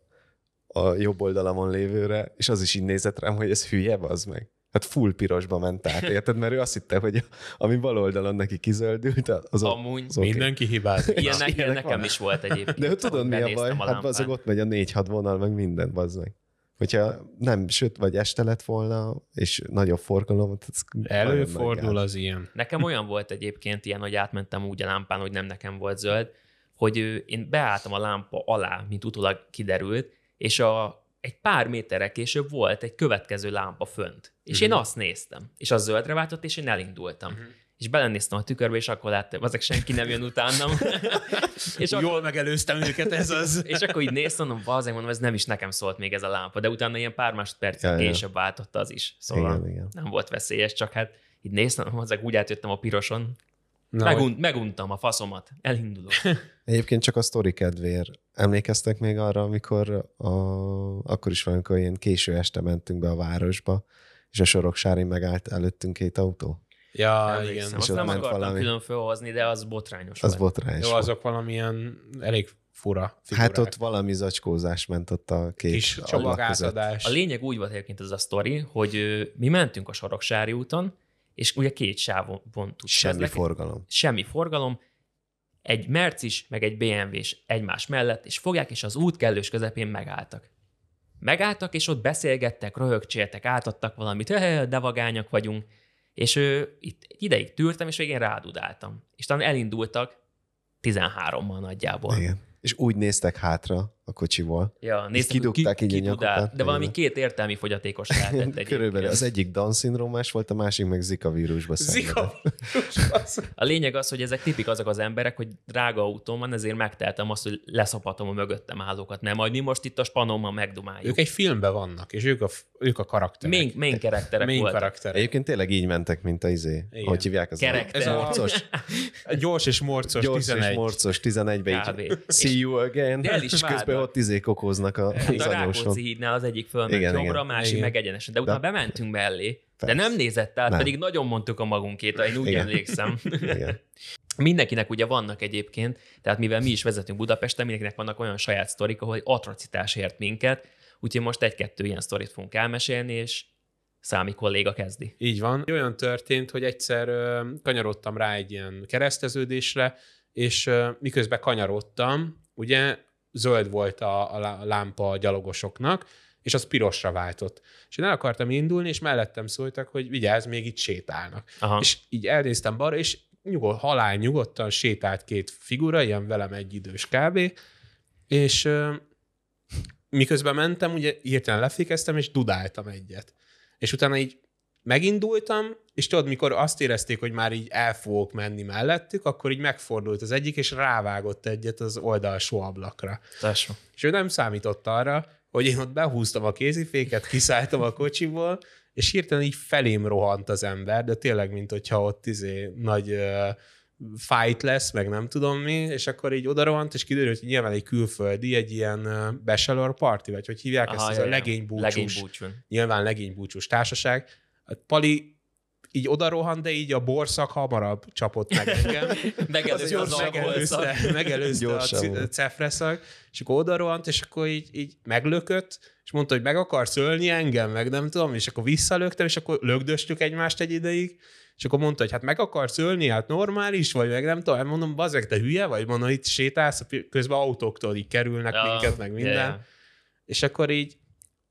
[SPEAKER 3] a jobb oldalamon lévőre, és az is így nézett rám, hogy ez hülye, az meg. Hát full pirosba ment át, [LAUGHS] érted? Mert ő azt hitte, hogy ami bal oldalon neki kizöldült, az, a,
[SPEAKER 2] Amúgy
[SPEAKER 3] az oké.
[SPEAKER 1] Mindenki hibázik.
[SPEAKER 2] ilyen, [LAUGHS] ilyen
[SPEAKER 3] ilyenek
[SPEAKER 2] nekem
[SPEAKER 3] van.
[SPEAKER 2] is volt egyébként.
[SPEAKER 3] De tudod, mi a baj?
[SPEAKER 2] benéztem
[SPEAKER 3] Hát azok ott megy a 4-6 vonal, meg minden, bazd meg. Hogyha nem süt vagy este lett volna, és nagyobb forgalom,
[SPEAKER 1] Előfordul az ilyen.
[SPEAKER 2] Nekem olyan volt egyébként ilyen, hogy átmentem úgy a lámpán, hogy nem nekem volt zöld, hogy ő, én beálltam a lámpa alá, mint utólag kiderült, és a, egy pár méterre később volt egy következő lámpa fönt. És én azt néztem. És az zöldre váltott, és én elindultam. És belenéztem a tükörbe, és akkor láttam, azok senki nem jön utánam. [LAUGHS] és, akkor,
[SPEAKER 1] Jól megelőztem őket, ez az. [LAUGHS]
[SPEAKER 2] és akkor így néztem, mondom, valószínűleg mondom, ez nem is nekem szólt még ez a lámpa, de utána ilyen pár másodperccel
[SPEAKER 3] Ja,
[SPEAKER 2] később váltott az is. Szóval
[SPEAKER 3] Igen, igen.
[SPEAKER 2] nem volt veszélyes, csak hát így néztem, azok úgy átjöttem a piroson,
[SPEAKER 1] Na,
[SPEAKER 2] Megunt, meguntam a faszomat. Elindulok. [LAUGHS]
[SPEAKER 3] Egyébként csak a sztori kedvéért. Emlékeztek még arra, amikor a, akkor is valamikor ilyen késő este mentünk be a városba, és a Soroksári megállt előttünk két autó?
[SPEAKER 1] Ja,
[SPEAKER 2] Emlékszem.
[SPEAKER 1] igen.
[SPEAKER 3] És
[SPEAKER 2] Azt nem akartam
[SPEAKER 3] valami.
[SPEAKER 2] külön felhozni, de az botrányos
[SPEAKER 3] Az
[SPEAKER 2] volt.
[SPEAKER 3] botrányos
[SPEAKER 1] Jó,
[SPEAKER 3] volt.
[SPEAKER 1] azok valamilyen elég fura figurák.
[SPEAKER 3] Hát ott valami zacskózás ment ott a két
[SPEAKER 1] kis
[SPEAKER 3] ablak
[SPEAKER 1] csomag
[SPEAKER 3] között.
[SPEAKER 1] átadás.
[SPEAKER 2] A lényeg úgy volt egyébként ez a sztori, hogy mi mentünk a Soroksári úton, és ugye két sávon tud
[SPEAKER 3] Semmi
[SPEAKER 2] közlekedni.
[SPEAKER 3] forgalom.
[SPEAKER 2] semmi forgalom, egy Mercis, meg egy BMW-s egymás mellett, és fogják, és az út kellős közepén megálltak. Megálltak, és ott beszélgettek, röhögcséltek, átadtak valamit, "Eh, de vagányak vagyunk, és ő, itt ideig tűrtem, és végén rádudáltam. És talán elindultak 13-mal nagyjából.
[SPEAKER 3] Igen. És úgy néztek hátra a kocsiból.
[SPEAKER 2] Ja, néztem,
[SPEAKER 3] kidugták
[SPEAKER 2] ki,
[SPEAKER 3] így
[SPEAKER 2] ki tudál,
[SPEAKER 3] nyakukat,
[SPEAKER 2] de valami két értelmi fogyatékos lehetett. [LAUGHS]
[SPEAKER 3] Körülbelül az egyik Down-szindrómás volt, a másik meg Zika vírusba.
[SPEAKER 1] Zika.
[SPEAKER 2] A lényeg az, hogy ezek tipik azok az emberek, hogy drága autóm van, ezért megteltem azt, hogy leszapatom a mögöttem állókat, mert majd mi most itt a spanommal megdumáljuk.
[SPEAKER 1] Ők egy filmben vannak, és ők a, ők a karakterek.
[SPEAKER 2] Main, main karakterek
[SPEAKER 1] Main
[SPEAKER 2] voltak.
[SPEAKER 1] karakterek.
[SPEAKER 3] Egyébként tényleg így mentek, mint a izé.
[SPEAKER 1] Igen.
[SPEAKER 3] Hogy hívják az
[SPEAKER 2] Karakter.
[SPEAKER 1] Ez a-
[SPEAKER 3] morcos,
[SPEAKER 1] Gyors és morcos
[SPEAKER 3] gyors
[SPEAKER 1] 11.
[SPEAKER 3] és morcos 11-be
[SPEAKER 2] Kb.
[SPEAKER 3] így see you again,
[SPEAKER 2] De el is
[SPEAKER 3] és közben. Ott izé kokoznak a,
[SPEAKER 2] Hát
[SPEAKER 3] az
[SPEAKER 2] a
[SPEAKER 3] anyóson.
[SPEAKER 2] Rákóczi hídnál az egyik fölment
[SPEAKER 3] Igen,
[SPEAKER 2] jobbra, a másik
[SPEAKER 1] Igen.
[SPEAKER 2] meg egyenesen. De utána
[SPEAKER 3] De-
[SPEAKER 2] bementünk mellé. De nem nézett át,
[SPEAKER 3] Nem.
[SPEAKER 2] pedig nagyon mondtuk a magunkét, én úgy
[SPEAKER 3] Igen.
[SPEAKER 2] emlékszem. [LAUGHS]
[SPEAKER 3] Igen.
[SPEAKER 2] Mindenkinek ugye vannak egyébként, tehát mivel mi is vezetünk Budapesten, mindenkinek vannak olyan saját sztorik, ahol egy atrocitás ért minket, úgyhogy most egy-kettő ilyen sztorit fogunk elmesélni, és Számi kolléga kezdi.
[SPEAKER 1] Így van. Olyan történt, hogy egyszer ö, kanyarodtam rá egy ilyen kereszteződésre, és ö, miközben kanyarodtam, ugye zöld volt a, a lá- a lámpa a gyalogosoknak, és az pirosra váltott. És én el akartam indulni, és mellettem szóltak, hogy vigyázz, még itt sétálnak.
[SPEAKER 2] Aha.
[SPEAKER 1] És így elnéztem balra, és nyugod, halál nyugodtan sétált két figura, ilyen velem egy idős kb. És ö, miközben mentem, ugye hirtelen lefékeztem, és dudáltam egyet. És utána így megindultam, és tudod, mikor azt érezték, hogy már így el fogok menni mellettük, akkor így megfordult az egyik, és rávágott egyet az oldalsó ablakra.
[SPEAKER 2] Tesó.
[SPEAKER 1] És ő nem számított arra, hogy én ott behúztam a kéziféket, kiszálltam a kocsiból, és hirtelen így felém rohant az ember, de tényleg, mint hogyha ott izé nagy uh, fight lesz, meg nem tudom mi, és akkor így oda rohant, és kiderült, hogy nyilván egy külföldi, egy ilyen bachelor party, vagy hogy hívják ezt, ez a legénybúcsús,
[SPEAKER 2] Legénybúcsún.
[SPEAKER 1] nyilván legénybúcsús társaság. A Pali így oda rohant, de így a borszak hamarabb csapott meg engem. [LAUGHS]
[SPEAKER 2] Megelőzte az alkoholszak.
[SPEAKER 1] megelőzte, megelőzte a
[SPEAKER 3] Gyorsan
[SPEAKER 1] cefreszak, és akkor oda rohant, és akkor így, így meglökött, és mondta, hogy meg akarsz ölni engem, meg nem tudom, és akkor visszalöktem, és akkor lögdöstük egymást egy ideig, és akkor mondta, hogy hát meg akarsz ölni, hát normális vagy, meg nem tudom, hát mondom, bazeg, te hülye vagy, mondom, itt sétálsz, közben autóktól így kerülnek
[SPEAKER 2] Ja,
[SPEAKER 1] minket, meg minden.
[SPEAKER 2] yeah.
[SPEAKER 1] És akkor így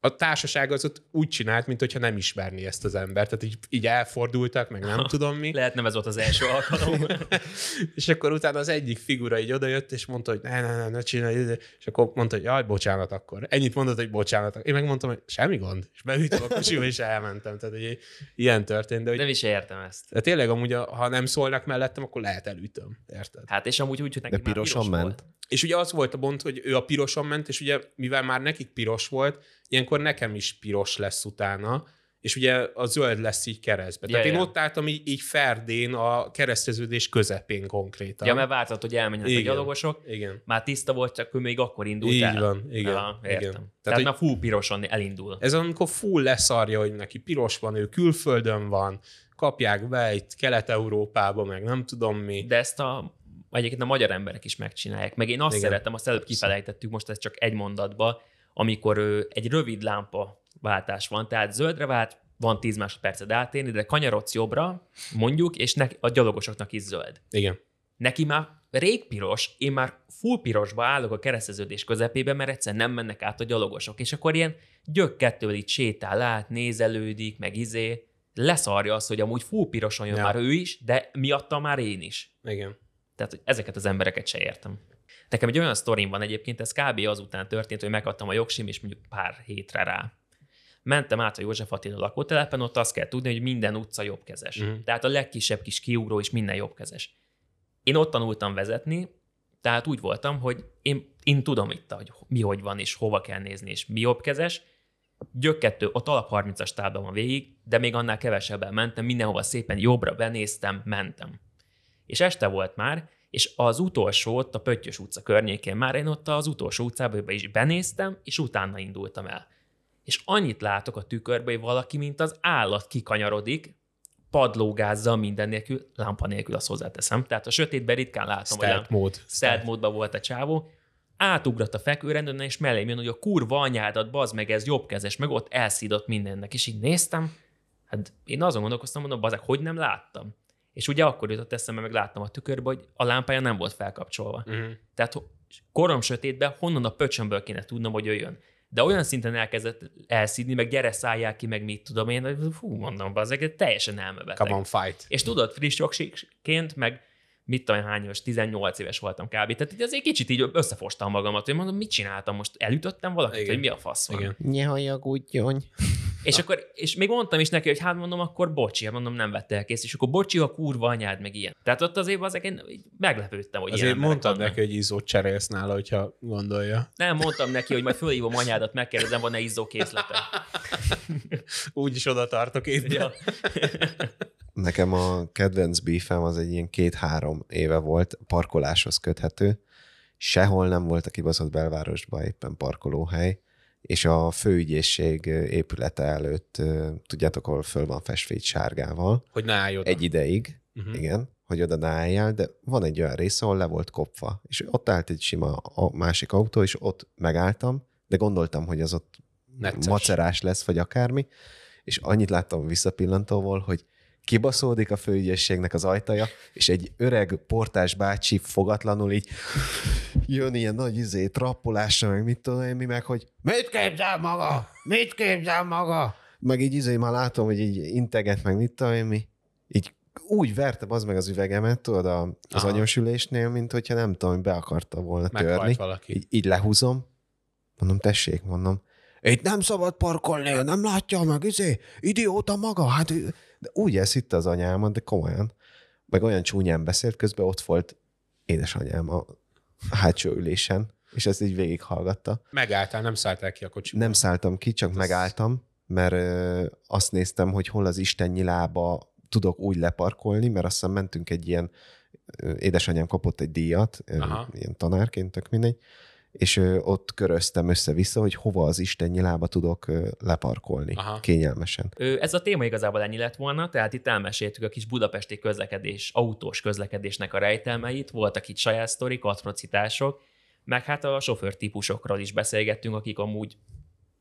[SPEAKER 1] a társaság az ott úgy csinált, mint hogyha nem ismerné ezt az embert. Tehát így, így elfordultak, meg nem tudom mi.
[SPEAKER 2] Lehet nem ez volt az első alkalom. [LAUGHS]
[SPEAKER 1] és akkor utána az egyik figura így odajött, és mondta, hogy ne, ne, ne, ne csinálj, és akkor mondta, hogy jaj, bocsánat akkor. Ennyit mondott, hogy bocsánat. Én megmondtam, hogy semmi gond. És beültem a kocsiba, és elmentem. Tehát, hogy ilyen történt. De, hogy,
[SPEAKER 2] Nem is értem ezt.
[SPEAKER 1] de tényleg amúgy, ha nem szólnak mellettem, akkor lehet elütöm. Érted?
[SPEAKER 2] Hát és amúgy úgy, hogy neki
[SPEAKER 3] De
[SPEAKER 2] már
[SPEAKER 3] pirosan
[SPEAKER 2] piros
[SPEAKER 3] ment?
[SPEAKER 2] Volt.
[SPEAKER 1] És ugye az volt a bont, hogy ő a piroson ment, és ugye mivel már nekik piros volt, ilyenkor nekem is piros lesz utána, és ugye a zöld lesz így keresztbe.
[SPEAKER 2] Ja,
[SPEAKER 1] Tehát én
[SPEAKER 2] ja.
[SPEAKER 1] ott álltam így, így ferdén a kereszteződés közepén konkrétan.
[SPEAKER 2] Ja, mert vártad, hogy elmenjenek a
[SPEAKER 1] Igen.
[SPEAKER 2] gyalogosok,
[SPEAKER 1] Igen.
[SPEAKER 2] már tiszta volt, csak ő még akkor indult
[SPEAKER 1] Így
[SPEAKER 2] el.
[SPEAKER 1] van, igen,
[SPEAKER 2] Aha,
[SPEAKER 1] igen.
[SPEAKER 2] értem.
[SPEAKER 1] Tehát,
[SPEAKER 2] Tehát, már full piroson elindul.
[SPEAKER 1] Ez amikor full leszarja, hogy neki piros van, ő külföldön van, kapják be itt Kelet-Európába, meg nem tudom mi.
[SPEAKER 2] De ezt a egyébként a magyar emberek is megcsinálják. Meg én azt
[SPEAKER 1] Igen.
[SPEAKER 2] Szeretem, azt előbb kifelejtettük, most ez csak egy mondatba, amikor ő, egy rövid lámpa váltás van, tehát zöldre vált, van 10 másodperced átérni, de kanyarodsz jobbra, mondjuk, és ne, a gyalogosoknak is zöld.
[SPEAKER 1] Igen.
[SPEAKER 2] Neki már rég piros, én már full pirosba állok a kereszteződés közepében, mert egyszer nem mennek át a gyalogosok, és akkor ilyen gyök kettővel itt sétál át, nézelődik, meg izé, leszarja azt, hogy amúgy full piroson jön
[SPEAKER 1] ja.
[SPEAKER 2] már ő is, de miatta már én is.
[SPEAKER 1] Igen.
[SPEAKER 2] Tehát hogy ezeket az embereket se értem. Nekem egy olyan sztorim van egyébként, ez kb. azután történt, hogy megadtam a jogsim, és mondjuk pár hétre rá. Mentem át a József Attila lakótelepen, ott azt kell tudni, hogy minden utca jobbkezes. Uh-huh. Tehát a legkisebb kis kiugró is minden jobbkezes. Én ott tanultam vezetni, tehát úgy voltam, hogy én, én tudom itt, hogy mi hogy van, és hova kell nézni, és mi jobbkezes. Gyök kettő, ott alap 30-as tábla van végig, de még annál kevesebben mentem, mindenhova szépen jobbra benéztem, mentem. És este volt már, és az utolsó, ott a Pöttyös utca környékén már én ott az utolsó utcába be is benéztem, és utána indultam el. És annyit látok a tükörbe, hogy valaki, mint az állat kikanyarodik, padlógázzal minden nélkül, lámpa nélkül, azt hozzáteszem. Tehát a sötétben ritkán látom,
[SPEAKER 1] Stealth mód.
[SPEAKER 2] stealth módban volt a csávó, átugrott a fekvőrendőn, és mellém jön, hogy a kurva anyádat, bazd meg, ez jobbkezes, meg ott elszídott mindennek. És így néztem, hát én azon gondolkoztam, mondom, bazeg, hogy nem láttam. És ugye akkor jutott eszembe, meg láttam a tükörbe, hogy a lámpája nem volt felkapcsolva.
[SPEAKER 1] Uh-huh.
[SPEAKER 2] Tehát korom sötétben honnan a pöcsömből kéne tudnom, hogy jöjjön. De olyan szinten elkezdett elszídni, meg gyere szálljál ki, meg mit tudom én, hogy fú, mondom, bazeg, teljesen elmebeteg.
[SPEAKER 1] Come on, fight.
[SPEAKER 2] És tudod, friss jogsikként, meg mit tudom, hány éves, 18 éves voltam kb. Tehát így azért kicsit így összefostam magamat, hogy mondom, mit csináltam most? Elütöttem valakit,
[SPEAKER 1] Igen.
[SPEAKER 2] hogy mi a fasz van?
[SPEAKER 1] Igen.
[SPEAKER 3] Ne hajagudjon.
[SPEAKER 2] És akkor, és még mondtam is neki, hogy hát mondom, akkor bocsi, hát mondom, nem vette el kész, és akkor bocsi, a kurva anyád, meg ilyen. Tehát ott azért azek én meglepődtem, hogy
[SPEAKER 1] Azért mondtad
[SPEAKER 2] vannak.
[SPEAKER 1] neki, hogy izzót cserélsz nála, hogyha gondolja.
[SPEAKER 2] Nem, mondtam neki, hogy majd fölhívom anyádat, megkérdezem, van-e izzó készlete. [LAUGHS]
[SPEAKER 1] Úgyis oda tartok itt.
[SPEAKER 2] Ja. [LAUGHS]
[SPEAKER 3] Nekem a kedvenc beefem az egy ilyen két-három éve volt, parkoláshoz köthető. Sehol nem volt a kibaszott belvárosban éppen parkolóhely, és a főügyészség épülete előtt, tudjátok, ahol föl van festve így sárgával,
[SPEAKER 1] Hogy ne állj oda.
[SPEAKER 3] egy ideig,
[SPEAKER 1] Mhm.
[SPEAKER 3] igen, hogy oda ne álljál, de van egy olyan rész, ahol le volt kopva, és ott állt egy sima a másik autó, és ott megálltam, de gondoltam, hogy az ott
[SPEAKER 1] Necces.
[SPEAKER 3] macerás lesz, vagy akármi, és annyit láttam a visszapillantóval, hogy kibaszódik a főügyességnek az ajtaja, és egy öreg portás bácsi fogatlanul így jön ilyen nagy izé, trappolással, meg mit tudom én, mi meg, hogy mit képzel maga? Mit képzel maga? Meg így izé már látom, hogy így integet, meg mit tudom én, mi. Így úgy verte az meg az üvegemet, tudod, a, az
[SPEAKER 1] Aha.
[SPEAKER 3] anyósülésnél, mint hogyha nem tudom, be akarta volna
[SPEAKER 1] Meghalt
[SPEAKER 3] törni.
[SPEAKER 1] valaki.
[SPEAKER 3] Így, így lehúzom, mondom, tessék, mondom, itt nem szabad parkolni, nem látja meg, izé, idióta maga, hát de úgy elszitte az anyámat, de komolyan. Meg olyan csúnyán beszélt, közben ott volt édesanyám a hátsó ülésen, és ezt így végighallgatta.
[SPEAKER 1] Megálltál, nem szálltál ki a kocsiból.
[SPEAKER 3] Nem szálltam ki, csak megálltam, mert ö, azt néztem, hogy hol az Isten nyilába tudok úgy leparkolni, mert azt hiszem mentünk egy ilyen, ö, édesanyám kapott egy díjat, ö,
[SPEAKER 1] Aha.
[SPEAKER 3] ilyen tanárként, tök mindegy, és ott köröztem össze-vissza, hogy hova az Isten nyilába tudok leparkolni
[SPEAKER 1] Aha.
[SPEAKER 3] kényelmesen.
[SPEAKER 2] Ez a téma igazából ennyi lett volna, tehát itt elmeséltük a kis budapesti közlekedés, autós közlekedésnek a rejtelmeit, voltak itt saját sztorik, atrocitások, meg hát a sofőr típusokról is beszélgettünk, akik amúgy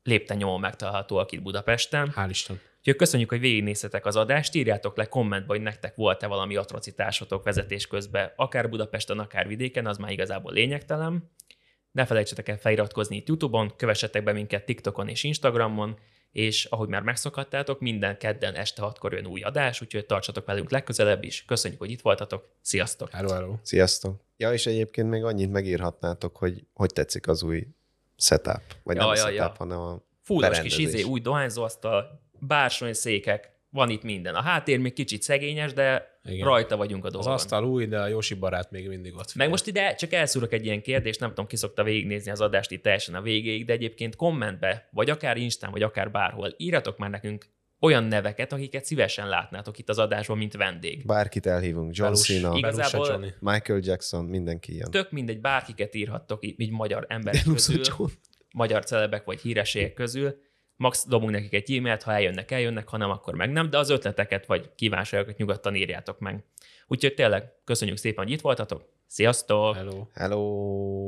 [SPEAKER 2] lépten nyomon megtalálhatóak itt Budapesten.
[SPEAKER 1] Hál' Isten.
[SPEAKER 2] Úgyhogy köszönjük, hogy végignéztetek az adást, írjátok le kommentbe, hogy nektek volt-e valami atrocitásotok vezetés közben, akár Budapesten, akár vidéken, az már igazából lényegtelen. Ne felejtsetek el feliratkozni itt YouTube-on, kövessetek be minket TikTokon és Instagramon, és ahogy már megszokhattátok, minden kedden este hatkor jön új adás, úgyhogy tartsatok velünk legközelebb is. Köszönjük, hogy itt voltatok. Sziasztok!
[SPEAKER 1] Hello, hello.
[SPEAKER 3] Sziasztok! Ja, és egyébként még annyit megírhatnátok, hogy hogy tetszik az új setup. Vagy
[SPEAKER 2] Ja,
[SPEAKER 3] nem a
[SPEAKER 2] ja,
[SPEAKER 3] setup,
[SPEAKER 2] ja.
[SPEAKER 3] hanem a
[SPEAKER 2] Fullos kis izé, új dohányzóasztal, bársony székek, van itt minden. A háttér még kicsit szegényes, de
[SPEAKER 1] Igen.
[SPEAKER 2] Rajta vagyunk a
[SPEAKER 1] Az
[SPEAKER 2] dolgon.
[SPEAKER 1] asztal új, de a Jósi barát még mindig ott.
[SPEAKER 2] Meg
[SPEAKER 1] fél.
[SPEAKER 2] most ide csak elszúrok egy ilyen kérdést, nem tudom, ki szokta végignézni az adást itt teljesen a végéig, de egyébként kommentbe, vagy akár Instán, vagy akár bárhol, írjatok már nekünk olyan neveket, akiket szívesen látnátok itt az adásban, mint vendég.
[SPEAKER 3] Bárkit elhívunk, John
[SPEAKER 1] Belus-
[SPEAKER 3] Cena,
[SPEAKER 2] Igazából-
[SPEAKER 1] Johnny.
[SPEAKER 3] Michael Jackson, mindenki ilyen.
[SPEAKER 2] Tök mindegy, bárkiket írhattok így, így magyar emberek közül,
[SPEAKER 3] John.
[SPEAKER 2] magyar celebek vagy hírességek közül. Max dobunk nekik egy e-mailt, ha eljönnek, eljönnek, ha nem, akkor meg nem, de az ötleteket vagy kívánságokat nyugodtan írjátok meg. Úgyhogy tényleg köszönjük szépen, hogy itt voltatok. Sziasztok!
[SPEAKER 1] Hello.
[SPEAKER 3] Hello!